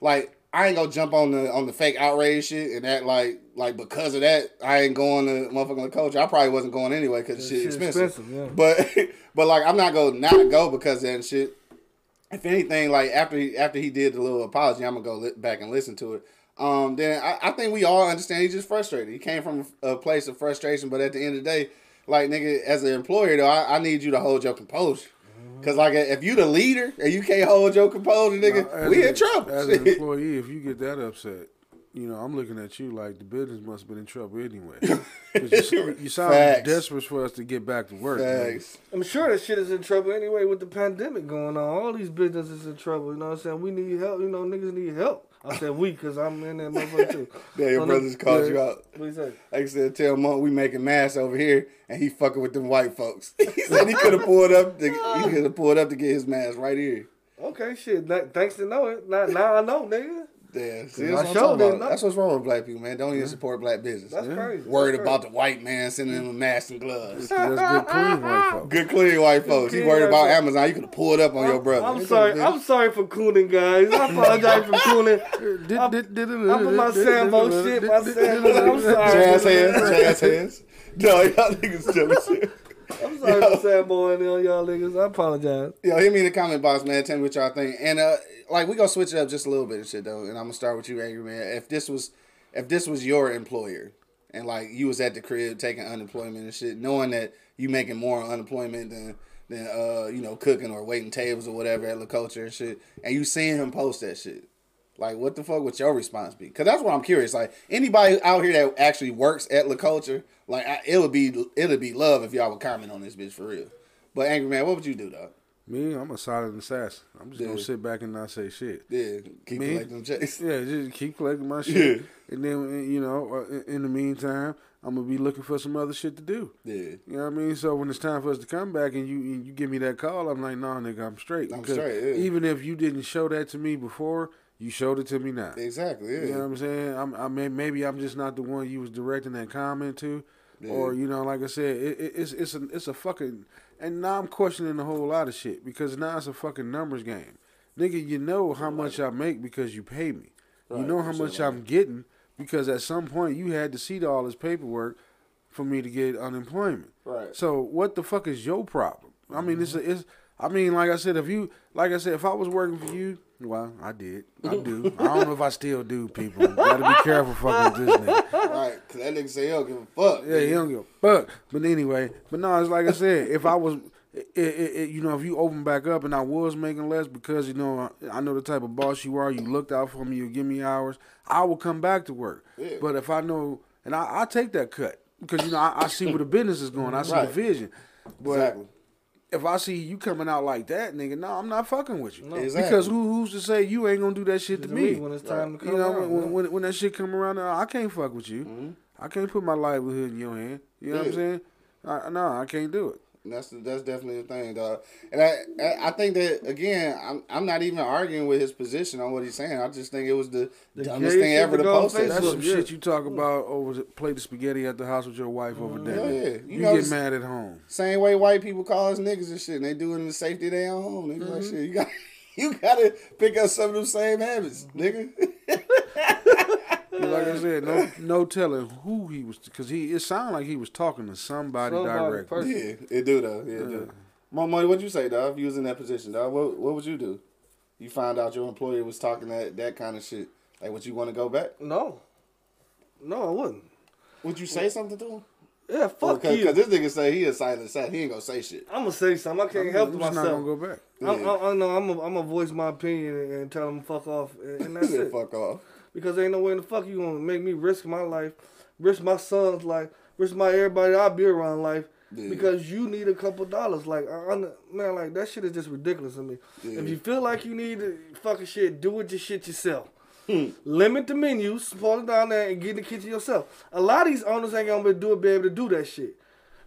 Like I ain't gonna jump on the on the fake outrage shit and that like like because of that I ain't going to motherfucking the culture. I probably wasn't going anyway because shit shit expensive. expensive, yeah. But but like I'm not gonna not go because of that shit. if anything, like after he, after he did the little apology, I'm gonna go li- back and listen to it. Um, then I, I think we all understand he's just frustrated. He came from a place of frustration, but at the end of the day, like nigga, as an employer though, I, I need you to hold your composure. Cause like if you the leader and you can't hold your composure, nigga, Now, as we a- in trouble. As an employee, if you get that upset, you know, I'm looking at you like the business must have been in trouble anyway. you, you sound Facts. desperate for us to get back to work. Facts. I'm sure that shit is in trouble anyway with the pandemic going on. All these businesses in trouble. You know what I'm saying? We need help. You know, niggas need help. I said we because I'm in that motherfucker too. Yeah, your So, brothers called you out. What you say? Like I said, tell Monk we making masks over here, and he fucking with them white folks. he said he could have pulled up. To, he could have pulled up to get his mask right here. Okay, shit. Th- Thanks to know it. Now, now I know, nigga. Yeah, see, that's, what I'm sure about. know. that's what's wrong with black people, man. Don't even support black business. That's crazy. Worried That's about the white man sending them a mask and gloves. That's good, clean white folks. Good clean white folks. He worried about. Amazon. You could have pulled up on your brother. I'm sorry. I'm sorry for cooning, guys. I apologize for cooning. I'm, I'm on my Sambo shit. My Sambo. I'm sorry. Jazz hands, jazz hands. No, y'all niggas still shit. I'm sorry for Sambo and y'all niggas. I apologize. Yo, hit me in the comment box, man. Tell me what y'all think. And uh, like we gonna switch it up just a little bit and shit though. And I'm gonna start with you, angry man. If this was, if this was your employer, and like you was at the crib taking unemployment and shit, knowing that you making more on unemployment than than uh you know cooking or waiting tables or whatever at La Culture and shit, and you seeing him post that shit. Like, what the fuck would your response be? Because that's what I'm curious. Like, anybody out here that actually works at La Culture, like, I, it would be it would be love if y'all would comment on this bitch for real. But angry man, what would you do, though? Me, I'm a silent assassin. I'm just Yeah. gonna sit back and not say shit. Yeah, keep Me? collecting checks. Yeah, just keep collecting my shit. Yeah. And then, you know, uh, in- the meantime, I'm gonna be looking for some other shit to do. Yeah. You know what I mean? So when it's time for us to come back and you and you give me that call, I'm like, nah, nigga, I'm straight. I'm straight, yeah. Even if you didn't show that to me before, you showed it to me now. Exactly. Yeah. You know what I'm saying? I'm, I mean, maybe I'm just not the one you was directing that comment to, or you know, like I said, it, it, it's it's a it's a fucking. And now I'm questioning a whole lot of shit because now it's a fucking numbers game, nigga. You know how much I make because you pay me. You know how much. I'm getting because at some point you had to see all this paperwork for me to get unemployment. Right. So what the fuck is your problem? I mean, it's a, it's. I mean, like I said, if you, like I said, if I was working for you, well, I did, I do. I don't know if I still do. People gotta be careful fucking with this nigga. right, cause that nigga say he don't give a fuck. Yeah, he don't give a fuck. But anyway, but no, it's like I said, if I was, it, it, it, you know, if you open back up and I was making less because you know I, I know the type of boss you are, you looked out for me, you give me hours, I will come back to work. Yeah. But if I know, and I, I take that cut because you know I, I see where the business is going, I see Right. the vision. But Exactly. If I see you coming out like that, nigga, no, I'm not fucking with you. Exactly. Because who who's to say you ain't gonna do that shit to To me? me, when it's time to You come know, around, when, when, when that shit come around, uh, I can't fuck with you. Mm-hmm. I can't put my livelihood in your hand. You know what I'm saying? I, no, I can't do it. And That's that's definitely the thing, dog. And I I- I think that again, I'm I'm not even arguing with his position on what he's saying. I just think it was the, The dumbest thing ever to to go post that That's shit. some yeah. shit you talk about over the plate of spaghetti at the house with your wife over dinner. yeah. You, You know, get mad at home. Same way white people call us niggas and shit, and they do it in the safety of their own home. Nigga, Mm-hmm. like shit, you got you gotta pick up some of them same habits, nigga. But like I uh, said, no no telling who he was because he it sounded like he was talking to somebody, Somebody directly. person. yeah, it do though. Yeah, it do. My money, what'd you say, dog? If you was in that position, dog, what what would you do? You find out your employer was talking that that kind of shit. Like, would you want to go back? No. No, I wouldn't. Would you say something to him? Yeah, fuck you. Because this nigga say he a silent assassin. He ain't gonna say shit. I'm gonna say something. I can't I'm, help I'm it just not gonna go back. I'm, I, I know I'm gonna I'm voice my opinion and, and tell him fuck off, and, and that's said, it. fuck off. Because ain't no way in the fuck you gonna make me risk my life, risk my son's life, risk my everybody I be around life. Yeah. Because you need a couple dollars, like I, man, like that shit is just ridiculous to me. Yeah. If you feel like you need fucking shit, do it your shit yourself. Hmm. Limit the menus, pull it down there, and get in the kitchen yourself. A lot of these owners ain't gonna be, do it, be able to do that shit.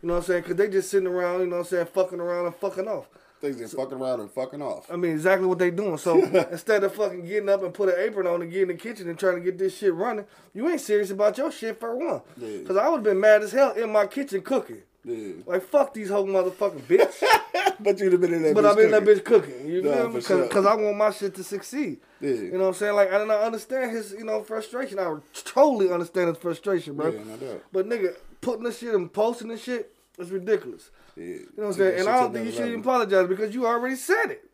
You know what I'm saying? Cause they just sitting around, you know what I'm saying, fucking around and fucking off. Things they fucking around and fucking off. I mean, exactly what they doing. So instead of fucking getting up and put an apron on and get in the kitchen and trying to get this shit running, you ain't serious about your shit for one. Yeah. Cause I would have been mad as hell in my kitchen cooking. Yeah. Like fuck these whole motherfucking bitch. but you'd have been in that. but I've been in that bitch cooking. You Nah, feel me? for sure. Cause, I want my shit to succeed. Yeah. You know what I'm saying? Like I don't understand his, you know, frustration. I totally understand his frustration, bro. Yeah, no doubt. But nigga, putting this shit and posting this shit is ridiculous. Yeah. You know what I'm saying? And I don't think you should even apologize because you already said it.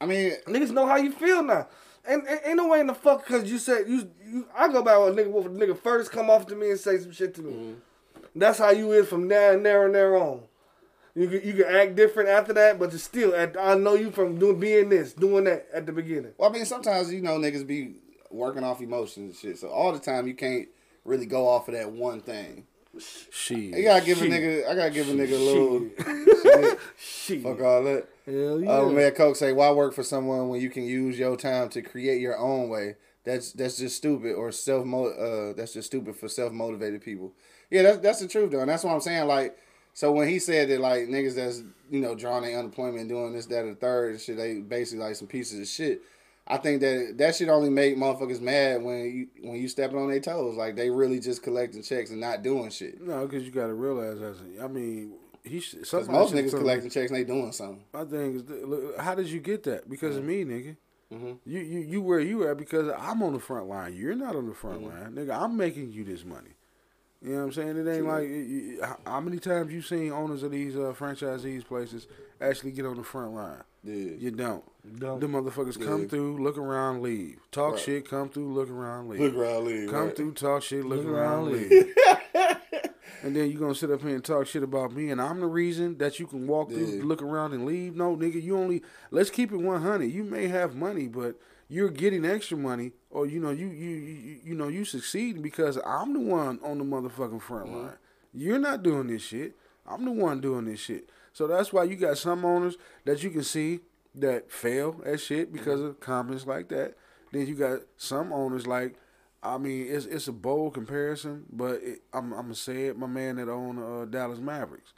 I mean, niggas know how you feel now. And, and ain't no way in the fuck because you said you, you I go back with a nigga nigga first come off to me and say some shit to me. Mm-hmm. That's how you is from there and there and there on. You can, you can act different after that, but it's still at, I know you from doing being this, doing that at the beginning. Well, I mean, sometimes you know niggas be working off emotions and shit. So all the time you can't really go off of that one thing. Shit. You gotta give Shit. a nigga. I gotta give a nigga a little. shit. Fuck all that. Hell Uh, my man Coke say, "Why work for someone when you can use your time to create your own way? That's that's just stupid or self. Uh, that's just stupid for self motivated people. Yeah, that's that's the truth though, and that's what I'm saying. Like, so when he said that like niggas that's you know drawing their unemployment, doing this, that, and the third, and shit, they basically like some pieces of shit. I think that that shit only make motherfuckers mad when you when you stepping on their toes. Like they really just collecting checks and not doing shit. No, because you got to realize, a, I mean, he should. Most niggas collecting checks and they doing something. My thing is, look, how did you get that? Because of me, nigga. Mhm. You you you where you at because I'm on the front line. You're not on the front Mm-hmm. line, nigga. I'm making you this money. You know what I'm saying? It ain't like you- you- how- how many times you seen owners of these uh, franchisees places actually get on the front line. Yeah. You don't. Don't. The motherfuckers come through, look around, leave. Talk Right. shit, come through, look around, leave. Look around, leave, Come right. through, talk shit, look, Look around, around, leave. and then you're gonna sit up here and talk shit about me, and I'm the reason that you can walk through, look around, and leave. No, nigga, you only let's keep it 100. You may have money, but you're getting extra money, or you know, you you you, you know, you succeeding because I'm the one on the motherfucking front Mm-hmm. line. You're not doing this shit. I'm the one doing this shit. So that's why you got some owners that you can see that fail at shit because of comments like that. Then you got some owners like, I mean, it's it's a bold comparison, but it, I'm I'm gonna say it. My man that own uh, Dallas Mavericks,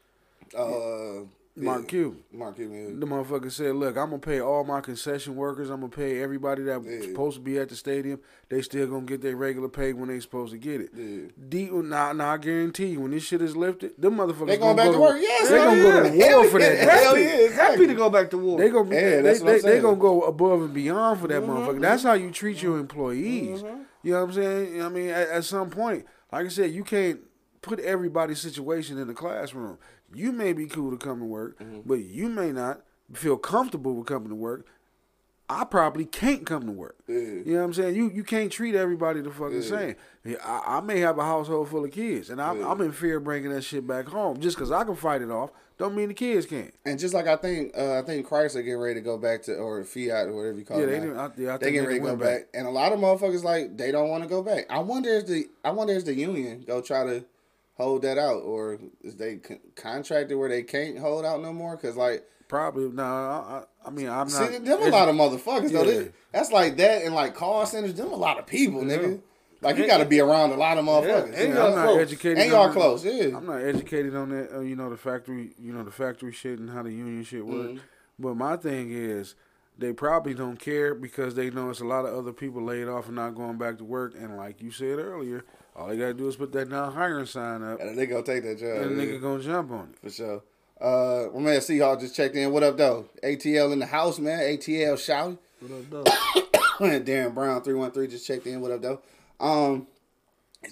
Uh, Mark yeah. Cuban. Mark Cuban. The motherfucker said, "Look, I'm gonna pay all my concession workers. I'm gonna pay everybody that's Yeah. supposed to be at the stadium. They still gonna get their regular pay when they supposed to get it. Yeah. Deep, now, now I guarantee you, when this shit is lifted, them motherfuckers They gonna going back go to work. Yes, they gonna go to war Hell for that. Hell yeah, Happy to go back to war. They gonna be, Yeah, they, they, they gonna go above and beyond for that Mm-hmm. motherfucker. Mm-hmm. That's how you treat your mm-hmm. employees. Mm-hmm. You know what I'm saying? I mean, at, at some point, like I said, you can't put everybody's situation in the classroom. You may be cool to come to work, Mm-hmm. but you may not feel comfortable with coming to work. I probably can't come to work. You know what I'm saying? You you can't treat everybody the fucking same. I, I may have a household full of kids, and I'm, I'm in fear of bringing that shit back home. Just because I can fight it off, don't mean the kids can't. And just like I think, uh, I think Chrysler getting ready to go back to or Fiat or whatever you call Yeah, it. they now. didn't- I- yeah, I they getting ready to go back. back. and a lot of motherfuckers like they don't want to go back. I wonder if the I wonder if the union go try to hold that out or is they con- contracted where they can't hold out no more? Because like Probably no. I, I, I mean, I'm see, not. them a lot of motherfuckers though. Yeah. They- that's like that and like call centers. Them a lot of people, nigga. Like you got to be around a lot of motherfuckers. Yeah, And I'm not close. educated. And y'all close, yeah. I'm not educated on that. Uh, you know the factory. You know the factory shit and how the union shit work. Mm-hmm. But my thing is, they probably don't care because they know it's a lot of other people laid off and not going back to work. And like you said earlier, all they gotta do is put that non hiring sign up, And they gonna take that job. and the yeah. nigga gonna jump on it. For sure. Uh, my man Seahawk just checked in. What up, though? ATL in the house, man. ATL shouting. What up, though? Darren Brown three one three just checked in. What up, though? Um,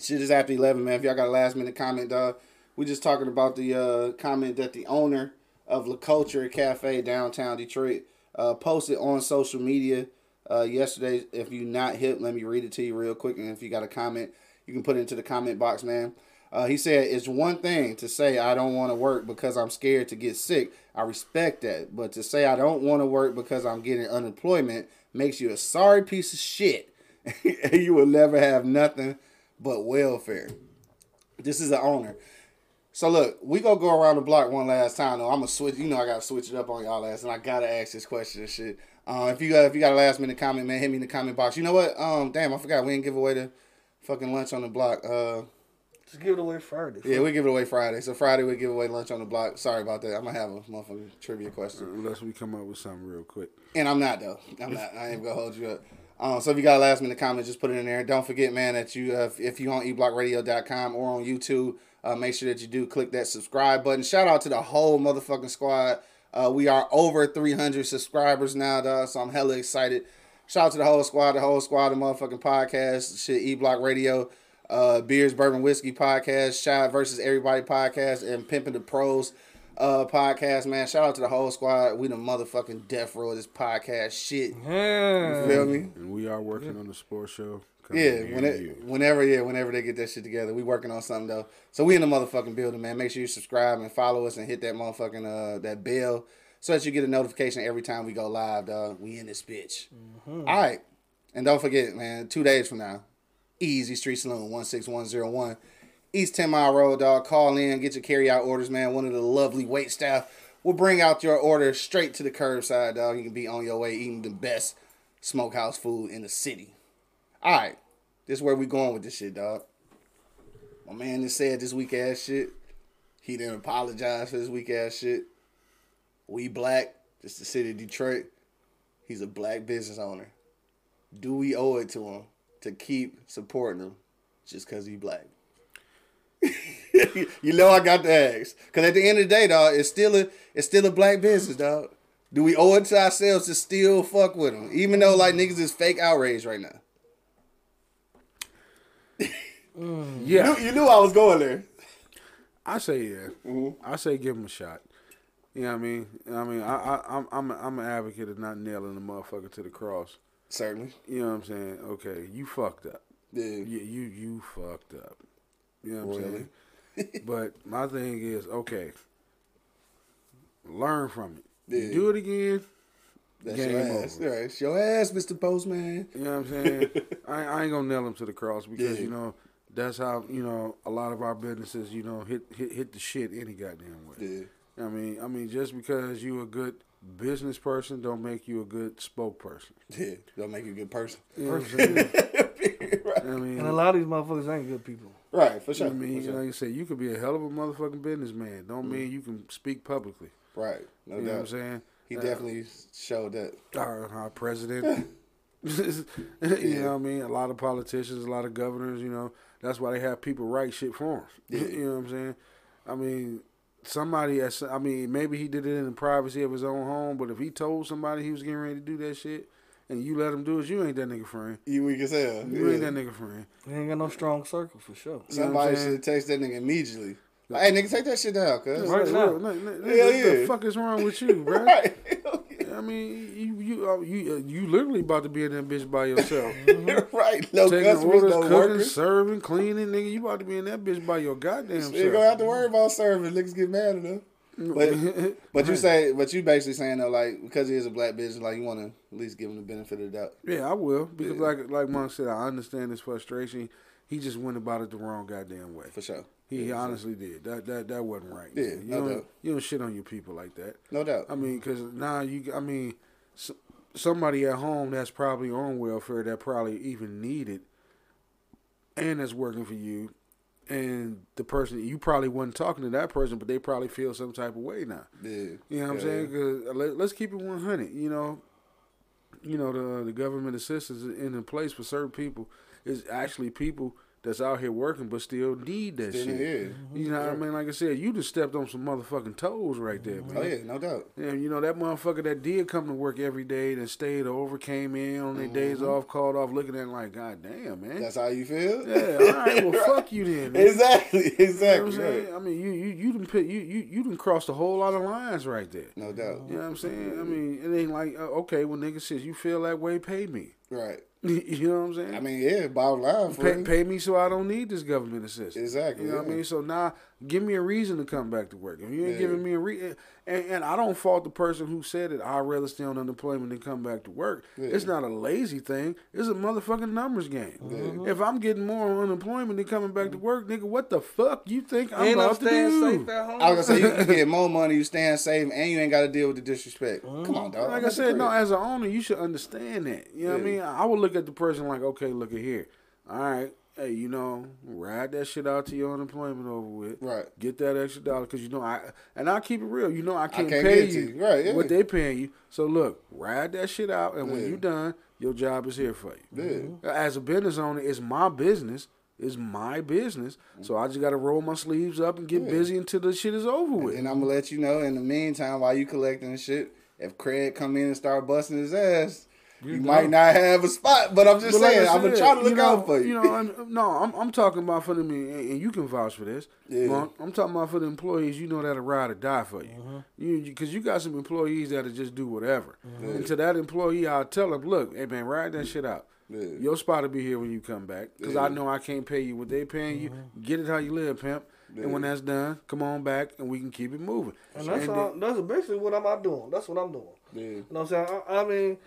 shit is after eleven, man. If y'all got a last minute comment, dog, we just talking about the uh comment that the owner of La Culture Cafe downtown Detroit uh posted on social media uh yesterday. If you not hip, let me read it to you real quick, and if you got a comment, you can put it into the comment box, man. Uh, he said, It's one thing to say I don't want to work because I'm scared to get sick. I respect that. But to say I don't want to work because I'm getting unemployment makes you a sorry piece of shit. you will never have nothing but welfare. This is the owner. So look, we gonna go around the block one last time though. I'm gonna switch. You know, I gotta switch it up on y'all ass, and I gotta ask this question and shit. Uh, if you got if you got a last minute comment, man, hit me in the comment box. You know what? Um, damn, I forgot we didn't give away the fucking lunch on the block. Uh, Just give it away Friday. yeah, we give it away Friday. So Friday we give away lunch on the block. Sorry about that. I'm gonna have a motherfucking trivia question. Unless we come up with something real quick. And I'm not though. I'm not. I ain't gonna hold you up. Um, so if you got a last minute comment, just put it in there. Don't forget, man, that you uh, if you on eblockradio.com or on YouTube, uh, make sure that you do click that subscribe button. Shout out to the whole motherfucking squad. Uh, we are over 300 subscribers now, dog. So I'm hella excited. Shout out to the whole squad, the whole squad the motherfucking podcast, shit, E Block Radio, uh, Beers, Bourbon, Whiskey podcast, Shy versus Everybody podcast, and Pimping the Pros. uh, podcast, man. Shout out to the whole squad. We the motherfucking death row of this podcast shit. Yeah. You feel me? And we are working on the sports show. Yeah, when it, whenever, yeah, whenever they get that shit together, we working on something though. So we in the motherfucking building, man. Make sure you subscribe and follow us and hit that motherfucking uh that bell so that you get a notification every time we go live, dog. We in this bitch. Mm-hmm. All right, and don't forget, man. Two days from now, Easy Street Saloon, one six one zero one, East Ten Mile Road, dog. Call in, get your carry out orders, man. One of the lovely wait staff will bring out your order straight to the curbside, dog. You can be on your way eating the best smokehouse food in the city. All right, this is where we going with this shit, dog. My man just said this weak ass shit. He didn't apologize for this weak ass shit. We black, just the city of Detroit. He's a black business owner. Do we owe it to him to keep supporting him just because he black? you know I got to ask. Cause at the end of the day, dog, it's still a it's still a black business, dog. Do we owe it to ourselves to still fuck with him? Even though like niggas is fake outrage right now. Yeah. You knew, you knew I was going there. I say yeah. Mm-hmm. I say give him a shot. You know what I mean? I mean, I, I, I'm, I'm, a, I'm an advocate of not nailing the motherfucker to the cross. Certainly. You know what I'm saying? Okay, you fucked up. Yeah. You, you, you fucked up. You know what I'm saying? but my thing is, okay, learn from it. You Yeah. do it again. That's game your over. ass. Right. It's your ass, Mr. Postman. You know what I'm saying? I, I ain't gonna nail him to the cross because Yeah. you know that's how you know a lot of our businesses you know hit hit hit the shit any goddamn way. Yeah. I mean, I mean, just because you a good business person don't make you a good spokesperson. Yeah, don't make you a good person. You know what I'm saying? I mean, And a lot of these motherfuckers ain't good people. Right, for sure. I mean, sure. like you said, you could be a hell of a motherfucking businessman. Don't mean you can speak publicly. Right, no you doubt. know what I'm saying? He Uh, definitely showed that. our, our president. you know what I mean? A lot of politicians, a lot of governors, you know, that's why they have people write shit for them. you know what I'm saying? I mean, somebody, at, I mean, maybe he did it in the privacy of his own home, but if he told somebody he was getting ready to do that shit and you let him do it, you ain't that nigga friend. You weak as hell. You ain't that nigga friend. He ain't got no strong circle for sure. You know Somebody should text that nigga immediately. Like, hey, nigga, take that shit down, cuz. Right now. yeah, What the fuck is wrong with you, bro? Right. I mean, you you uh, you uh, you literally about to be in that bitch by yourself. right. No Taking customers, orders, no cooking, workers. serving, cleaning, nigga. You about to be in that bitch by your goddamn You self. ain't gonna have to worry about serving. Niggas get mad enough. But but you say but you basically saying though like because he is a black business like you want to at least give him the benefit of the doubt. Yeah, I will because like like Monk said, I understand his frustration. He just went about it the wrong goddamn way. For sure. He Yeah, for honestly did. That that that wasn't right. Yeah, you no don't doubt. you don't shit on your people like that. No doubt. I mean, because now you, I mean, s- somebody at home that's probably on welfare that probably even needed, and that's working for you, and the person you probably wasn't talking to that person, but they probably feel some type of way now. Yeah. You know what I'm saying? Because uh, let, let's keep it 100. You know, you know the the government assistance in place for certain people is actually people that's out here working but still need that Still shit. need- yeah. You know what I mean? Like I said, you just stepped on some motherfucking toes right there, man. Oh yeah, no doubt. Yeah, you know that motherfucker that did come to work every day and stayed over, came in on their days off, called off, looking at it like, God damn, man. Mm-hmm. That's how you feel. yeah, all right, well, fuck you then. Man. Exactly, You know what exactly. I'm saying? I mean, you you you done put, you you you done crossed a whole lot of lines right there. No doubt. You know what I'm saying? I mean, it ain't like uh, okay, when nigga says you feel that way, pay me. Right. you know what I'm saying? I mean, yeah, bottom line for pay, pay me so I don't need this government assistance. Exactly, You know what I mean? So now, give me a reason to come back to work. If you ain't Yeah. giving me a reason, and, and I don't fault the person who said it. I'd rather stay on unemployment than come back to work. Yeah. It's not a lazy thing. It's a motherfucking numbers game. If I'm getting more on unemployment than coming back to mm-hmm. work, nigga, what the fuck you think I'm Ain't no about to staying do? safe at home. I was gonna say you, you get more money, you staying safe, and you ain't got to deal with the disrespect. Mm-hmm. Come on, dog. Like I'm I said, no, as an owner, you should understand that. You know what I mean? I would look at the person like, okay, look at here. All right, hey, you know, ride that shit out to your unemployment over with. Right. Get that extra dollar because you know I and I keep it real. You know I can't, can't pay you, you. Right, yeah. what they paying you. So look, ride that shit out, and when Yeah. you done, your job is here for you. Yeah. Mm-hmm. As a business owner, it's my business. It's my business. Mm-hmm. So I just got to roll my sleeves up and get Yeah. busy until the shit is over with. And I'm gonna let you know in the meantime while you collecting the shit, if Craig come in and start busting his ass, you might not have a spot. But I'm just But like saying, I I'm gonna try to look know, out for you. You know, I'm, no, I'm, I'm talking about for them, and and you can vouch for this. Yeah. Monk. I'm talking about for the employees. You know that'll ride or die for you. Mm-hmm. You because you got some employees that'll just do whatever. Mhm. And to that employee, I'll tell him, look, hey man, ride that shit out. Yeah. Your spot will be here when you come back because Yeah. I know I can't pay you what they paying you. Get it how you live, pimp. And when that's done, come on back and we can keep it moving. And that's And all, that's basically what I'm out doing. That's what I'm doing. Yeah. You know what I'm saying? I, I mean,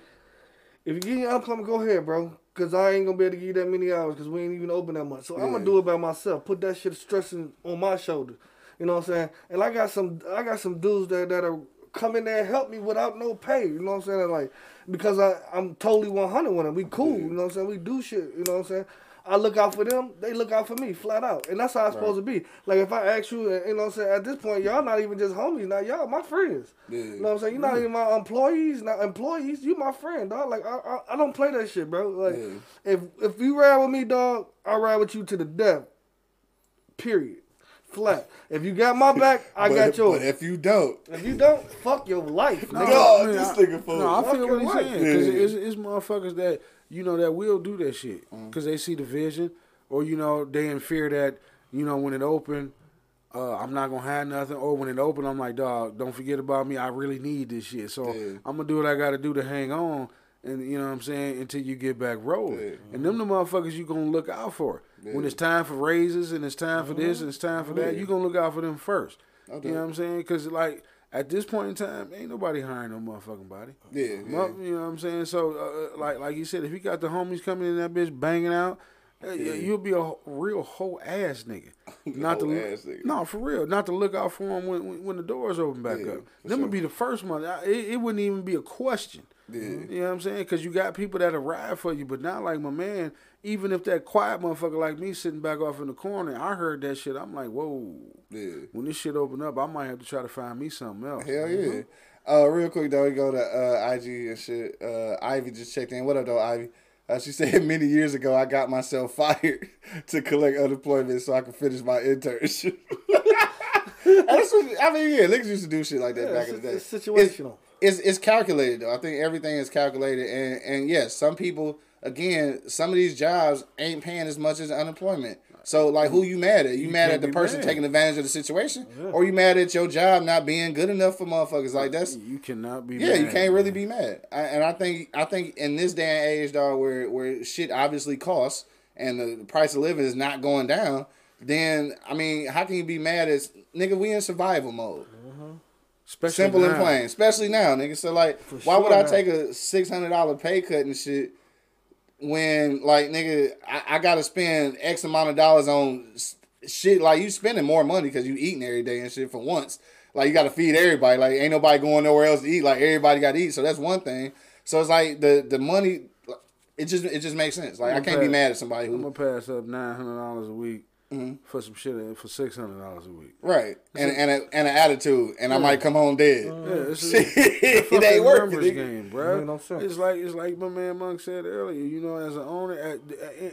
if you get your unemployment, go ahead, bro. Cause I ain't gonna be able to give you that many hours because we ain't even open that much. So I'm gonna do it by myself. Put that shit stressing on my shoulder. You know what I'm saying? And I got some I got some dudes that that are come in there and help me without no pay. You know what I'm saying? Like because I I'm totally 100 with them. We cool. You know what I'm saying? We do shit. You know what I'm saying? I look out for them, they look out for me, flat out. And that's how it's supposed to be. Like if I ask you, uh, you know what I'm saying, at this point, y'all not even just homies now, y'all my friends. Yeah. You know what I'm saying? You're not even my employees, not employees, you my friend, dog. Like I, I, I don't play that shit, bro. Like if if you ride with me, dog, I ride with you to the death. Period. Flat. If you got my back, I But got if- yours. but if you don't, if you don't, fuck your life. No, nigga. I mean, this nigga fool. No, I Fuck feel what he's saying. Because Yeah. it's, it's motherfuckers that, you know, that will do that shit. Mm. Because they see the vision. Or, you know, they in fear that, you know, when it open, uh, I'm not going to have nothing. Or when it open, I'm like, dog, don't forget about me. I really need this shit. So I'm going to do what I got to do to hang on. And, you know what I'm saying, until you get back rolling. And them the motherfuckers you going to look out for. When it's time for raises and it's time for this and it's time for that, you going to look out for them first. You know what I'm saying? Because, like, at this point in time, ain't nobody hiring no motherfucking body. Yeah, Mo- You know what I'm saying? So, uh, like like you said, if you got the homies coming in that bitch banging out, uh, Yeah. you'll be a real whole ass nigga. Not to look- ass nigga. no, for real. Not to look out for them when, when, when the doors open back Yeah, up. Them sure. would be the first one. It, it wouldn't even be a question. Yeah. You know what I'm saying? Because you got people that arrive for you, but not like my man. Even if that quiet motherfucker like me sitting back off in the corner, I heard that shit. I'm like, whoa. Yeah. When this shit open up, I might have to try to find me something else. Hell yeah. Uh, real quick though, we go to uh, IG and shit. Uh, Ivy just checked in. What up though, Ivy? Uh, she said many years ago I got myself fired to collect unemployment so I could finish my internship. That's what, I mean, yeah, niggas used to do shit like that Yeah, back in the day. it's situational. It's, it's it's calculated though. I think everything is calculated, and and yes, some people again, some of these jobs ain't paying as much as unemployment. So like, who you mad at? You, You mad at the person mad. taking advantage of the situation, or you mad at your job not being good enough for motherfuckers? Like that's You cannot be yeah, you can't really be mad. I, and I think I think in this day and age, dog, where where shit obviously costs and the, price of living is not going down, then I mean, how can you be mad as nigga? We in survival mode. Mm-hmm. Especially Simple and plain, especially now, nigga. So like, For why would I now. take a six hundred dollar pay cut and shit when like nigga I, I got to spend X amount of dollars on shit like you spending more money because you eating every day and shit for once. Like you got to feed everybody. Like ain't nobody going nowhere else to eat. Like everybody got to eat. So that's one thing. So it's like the the money. It just it just makes sense. Like I can't be mad at somebody I'm gonna pass up nine hundred dollars a week Mm-hmm. for some shit for six hundred dollars a week. right and and a, and an attitude, and I might come home dead. Yeah, it's a, Shit, it ain't fucking working. numbers nigga. game, bro. Ain't no sense. It's like it's like my man Monk said earlier. You know, as an owner, at,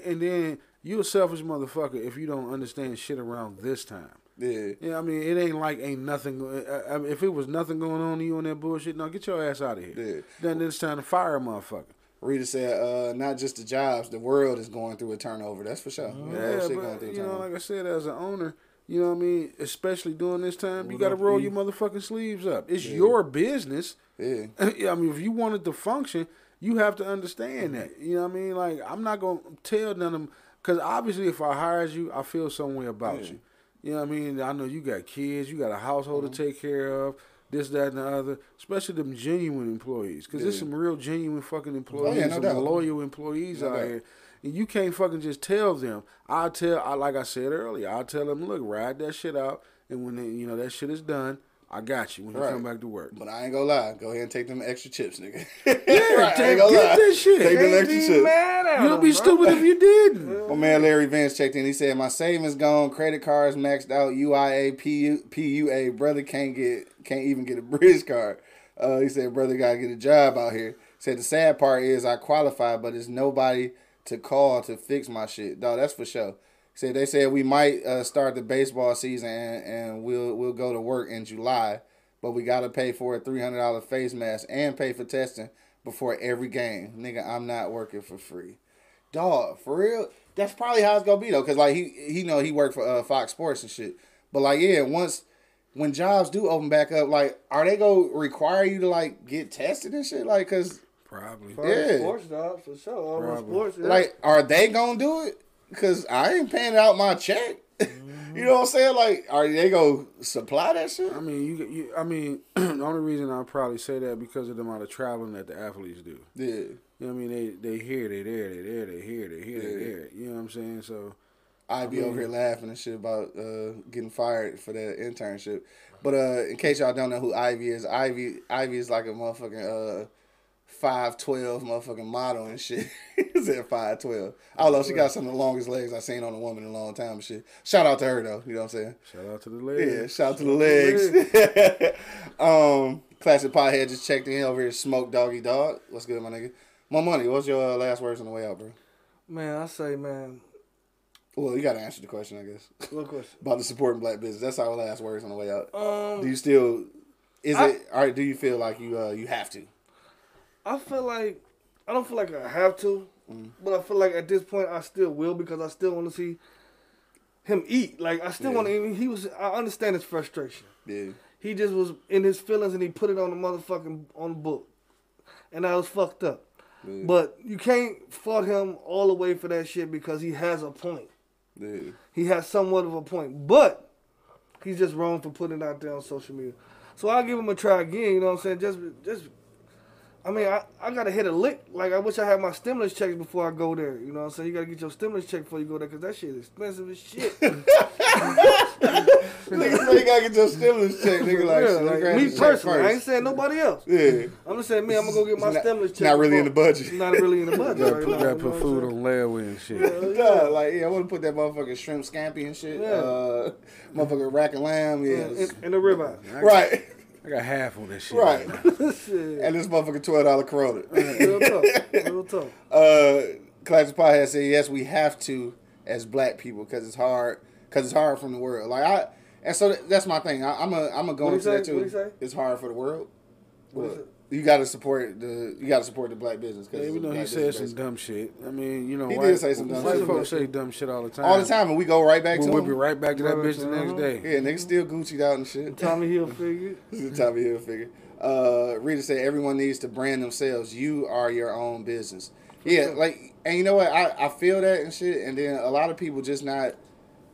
and then you a selfish motherfucker if you don't understand shit around this time. Yeah. Yeah, I mean, it ain't like ain't nothing. I- I mean, if it was nothing going on to you on that bullshit, no, get your ass out of here. Yeah. Then it's time to fire a motherfucker. Rita said, uh, not just the jobs, the world is going through a turnover. That's for sure. Yeah, going but you know, like I said, as an owner, you know what I mean. Especially during this time, you got to roll your motherfucking sleeves up. It's your business. Yeah. I mean, if you want it to function, you have to understand that. You know what I mean? Like, I'm not gonna tell none of them because obviously, if I hired you, I feel some way about you. You know what I mean? I know you got kids, you got a household Mm-hmm. to take care of. This, that, and the other. Especially them genuine employees, because there's some real genuine fucking oh, employees, yeah, no some doubt. loyal employees No out doubt. here. And you can't fucking just tell them. I tell, I like I said earlier, I tell them, look, ride that shit out, and when they, you know that shit is done, I got you when you Right. come back to work. But I ain't gonna lie. Go ahead and take them extra chips, nigga. Yeah, I take, ain't gonna get lie. that shit. Take them extra chips. mad You'll him, be bro. stupid if you didn't. My man Larry Vance checked in. He said, "My savings gone, credit cards maxed out, UIA, PU, PUA. Brother can't get, can't even get a bridge card." Uh, he said, "Brother got to get a job out here." Said the sad part is I qualify, but there's nobody to call to fix my shit. Dog, that's for sure. Said they said we might uh, start the baseball season and, and we'll we'll go to work in July, but we gotta pay for a three hundred dollar face mask and pay for testing. before every game. Nigga, I'm not working for free. Dog, for real? That's probably how it's gonna be though, cause like he he know he worked for uh, Fox Sports and shit. But like yeah, once when jobs do open back up, like are they gonna require you to like get tested and shit? Like, cause Probably. For Yeah. sports jobs for sure. All those Probably. sports. Yeah. like are they gonna do it? Cause I ain't paying out my check. you know what I'm saying? Like, are they gonna supply that shit? I mean, you, you. I mean, the only reason I probably say that because of the amount of traveling that the athletes do. Yeah. You know what I mean? They they here, they there, they there, they here, they here, they Yeah. there. You know what I'm saying? So I'd be I mean- over here laughing and shit about uh, getting fired for that internship. But uh, in case y'all don't know who Ivy is, Ivy Ivy is like a motherfucking uh, five twelve motherfucking model and shit. Is at five twelve? I don't. She got some of the longest legs I've seen on a woman in a long time. And shit. Shout out to her though. You know what I'm saying? shout out to the legs. Yeah. Shout out to the legs. um, classic pothead just checked in over here. Smoke doggy dog. What's good, my nigga? My money. What's your uh, last words on the way out, bro? man, I say, man. Well, you got to answer the question, I guess. What question? about the supporting black business. That's our last words on the way out. Um, do you still? Is I- it? all right? do you feel like you uh you have to? I feel like I don't feel like I have to, Mm. but I feel like at this point I still will because I still want to see him eat. Like I still Yeah. want to. He was. I understand his frustration. Yeah. He just was in his feelings and he put it on the motherfucking on the book, and I was fucked up. Yeah. But you can't fault him all the way for that shit because he has a point. Yeah. He has somewhat of a point, but he's just wrong for putting it out there on social media. So I'll give him a try again. You know what I'm saying? Just, just. I mean, I, I gotta hit a lick. Like I wish I had my stimulus checks before I go there. You know what I'm saying? You gotta get your stimulus check before you go there because that shit is expensive as shit. Nigga say you gotta get your stimulus check. Nigga like, Yeah, shit, like, me the check personally, I ain't saying nobody else. Yeah. I'm just saying me. I'm gonna go get my not- stimulus check. not really in the budget. Not really in the budget. gotta right put, now, gotta put food on layaway and shit. Yeah, like yeah, I want to put that motherfucking shrimp scampi and shit. Yeah. Uh, motherfucking rack and lamb. Yeah. saying? In, in the ribeye. right. I got half on this shit. Right. now. Shit. and this motherfucking twelve dollar Corona. Real talk. Real talk. uh, Classic Podcast said yes, we have to as black people because it's hard. Because it's hard from the world. Like I, and so that's my thing. I, I'm a I'm a go What'd into that too. What'd say? It's hard for the world. What is But it? You got to support the you got to support the black business. Cause Yeah, it's even though he black said business some dumb shit. I mean, you know, He white, did say some dumb white shit. folks say dumb shit all the time. all the time, and we go right back to it. We'll to whip him. it right back to that Right bitch the next day. Yeah, niggas still Gucci'd out and shit. Tommy Hilfiger. This is the Tommy Hilfiger. Uh, Rita said everyone needs to brand themselves. You are your own business. Yeah, like, and you know what? I, I feel that and shit. And then a lot of people just not,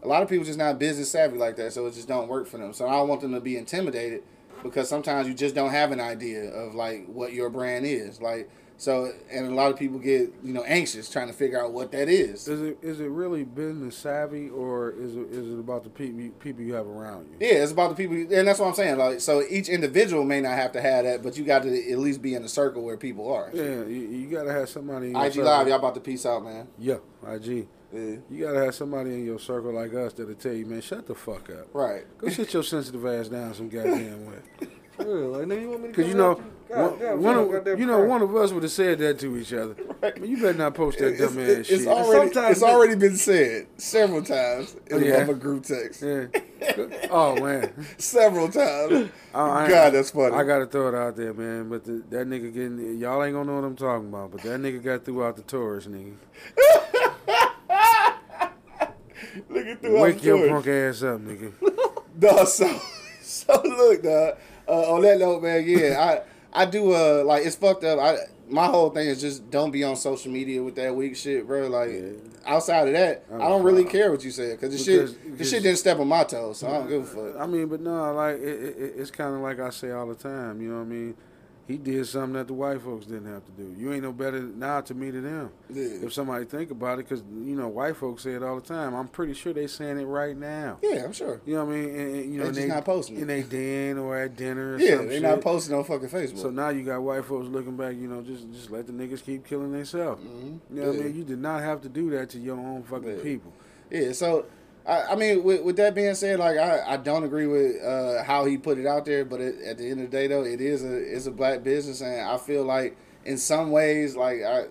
a lot of people just not business savvy like that. So it just don't work for them. So I don't want them to be intimidated because sometimes you just don't have an idea of like what your brand is. Like, so and a lot of people get you know anxious trying to figure out what that is. Is it is it really business savvy or is it is it about the people people you have around you? Yeah, it's about the people, and that's what I'm saying. Like, so each individual may not have to have that, but you got to at least be in the circle where people are. Yeah, you, you gotta have somebody. IG circle. Live, y'all about to peace out, man. Yeah, IG. Yeah. You gotta have somebody in your circle like us that'll tell you, man, shut the fuck up. Right. Go sit your sensitive ass down some goddamn way. For real. Like, nigga, you want me to Cause you know, at God one, damn, one son, of, goddamn you know, one of us would have said that to each other. Man, you better not post that It's, dumb ass it's shit. already Sometimes it's already been said several times in Yeah. the group text. Yeah. Oh man. Several times. Oh, I- I- God, that's funny. I gotta throw it out there, man. But the, that nigga getting y'all ain't gonna know what I'm talking about. But that nigga got through out the tourist nigga. Look at through Wake your punk ass up, nigga. Dog, so so look, dog. Uh, on that note, man, yeah, I I do uh like it's fucked up. I my whole thing is just don't be on social media with that weak shit, bro. Like outside of that, I don't really care what you said because the shit the shit didn't step on my toes, so I don't give a fuck. I mean, but no, like it, it, it's kind of like I say all the time. You know what I mean? He did something that the white folks didn't have to do. You ain't no better now to me to them. Yeah. If somebody think about it, because you know white folks say it all the time. I'm pretty sure they saying it right now. Yeah, I'm sure. You know what I mean? And, and, you know, They and just not posting in they den or at dinner. Or Yeah, some they not posting on fucking Facebook. So now you got white folks looking back. You know, just just let the niggas keep killing themselves. You know what I Mm-hmm. Mean? You did not have to do that to your own fucking Yeah. people. Yeah, so I, I mean, with, with that being said, like I, I don't agree with uh, how he put it out there, but it, at the end of the day, though, it is a it's a black business, and I feel like in some ways, like I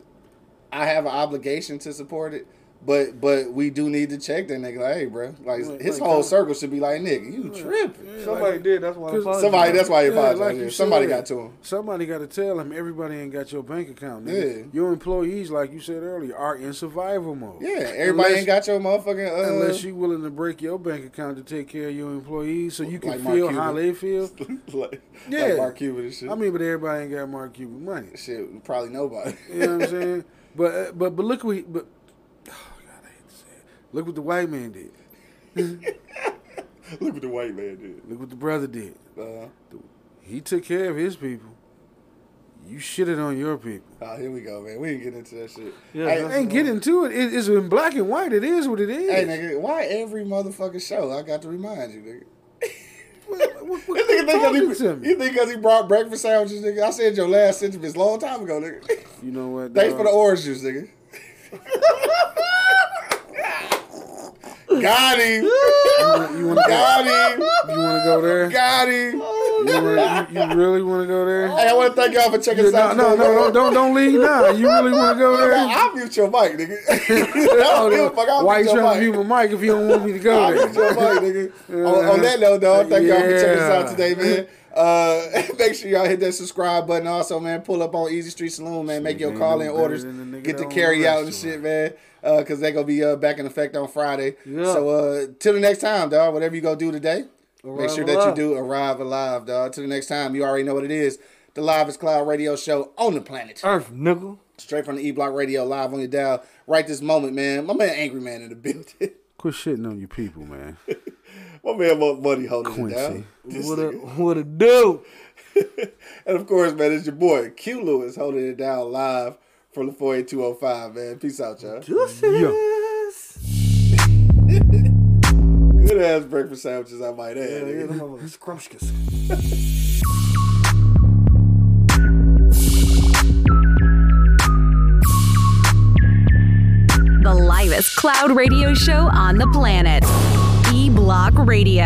I have an obligation to support it, But but we do need to check that nigga. Like, hey, bro, like Like- his like, whole circle should be like, nigga, you tripping. Somebody did. That's why. I 'Cause- apologize. Somebody, that's why he Yeah, apologized. like yeah. you Somebody got to him. Somebody got to tell him everybody ain't got your bank account. Nigga. Yeah. Your employees, like you said earlier, are in survival mode. Yeah, everybody Unless- ain't got your motherfucking. Uh, Unless you willing to break your bank account to take care of your employees, so you can Like feel how they feel. like, Yeah, like Mark Cuban and shit. I mean, but everybody ain't got Mark Cuban money. shit, probably nobody. You know what I'm saying? But uh, but but look what he, but oh God, I hate to say it. Look what the white man did. Look what the white man did. Look what the brother did. Uh, He took care of his people. You shitted on your people. oh, here we go, man. We ain't get into that shit. Yeah, hey, I ain't get into it. it. It's in black and white. It is what it is. hey, nigga, why every motherfucking show I got to remind you, nigga? What, what, what You think, you talking because to he, me? you think 'cause he brought breakfast sandwiches, nigga? I said your last sentence a long time ago, nigga. You know what? Thanks dog? for the orange juice, nigga. Got him. You want to Got him. You want to go there? Got him. You, wanna, you, you really want to go there? Hey, I want to thank y'all for checking Yeah, us out. no, no, no, don't, don't leave now. You really want to go No, there? I'll mute your mic, nigga. I don't give a fuck. I'll Why you trying to mic. mute my mic if you don't want me to go I'll there? mute your mic, nigga. on, on that note, though, thank y'all for checking us out today, man. Uh, make sure y'all hit that subscribe button. Also, man, pull up on Easy Street Saloon, man. Make your call in orders. than the nigga Get the carry out and shit, man. Uh, cause they gonna be uh, back in effect on Friday. Yeah. So uh, till the next time, dog. Whatever you go do today, make Arrive sure that you do arrive alive, dog. Till the next time, you already know what it is. The Livest Cloud Radio Show on the planet. Earth, nigga. Straight from the E Block Radio, live on your dial. Right this moment, man. My man, Angry Man in the building. Quit shitting on your people, man. My man, Monk Money holding it down. This What a nigga. what a do? And of course, man, it's your boy Q Lewis holding it down live from the 48205, man. Peace out, y'all. Good ass breakfast sandwiches, I might add. Yeah, yeah, nigga. them motherfuckers scrumptious. The livest cloud radio show on the planet. E Block Radio.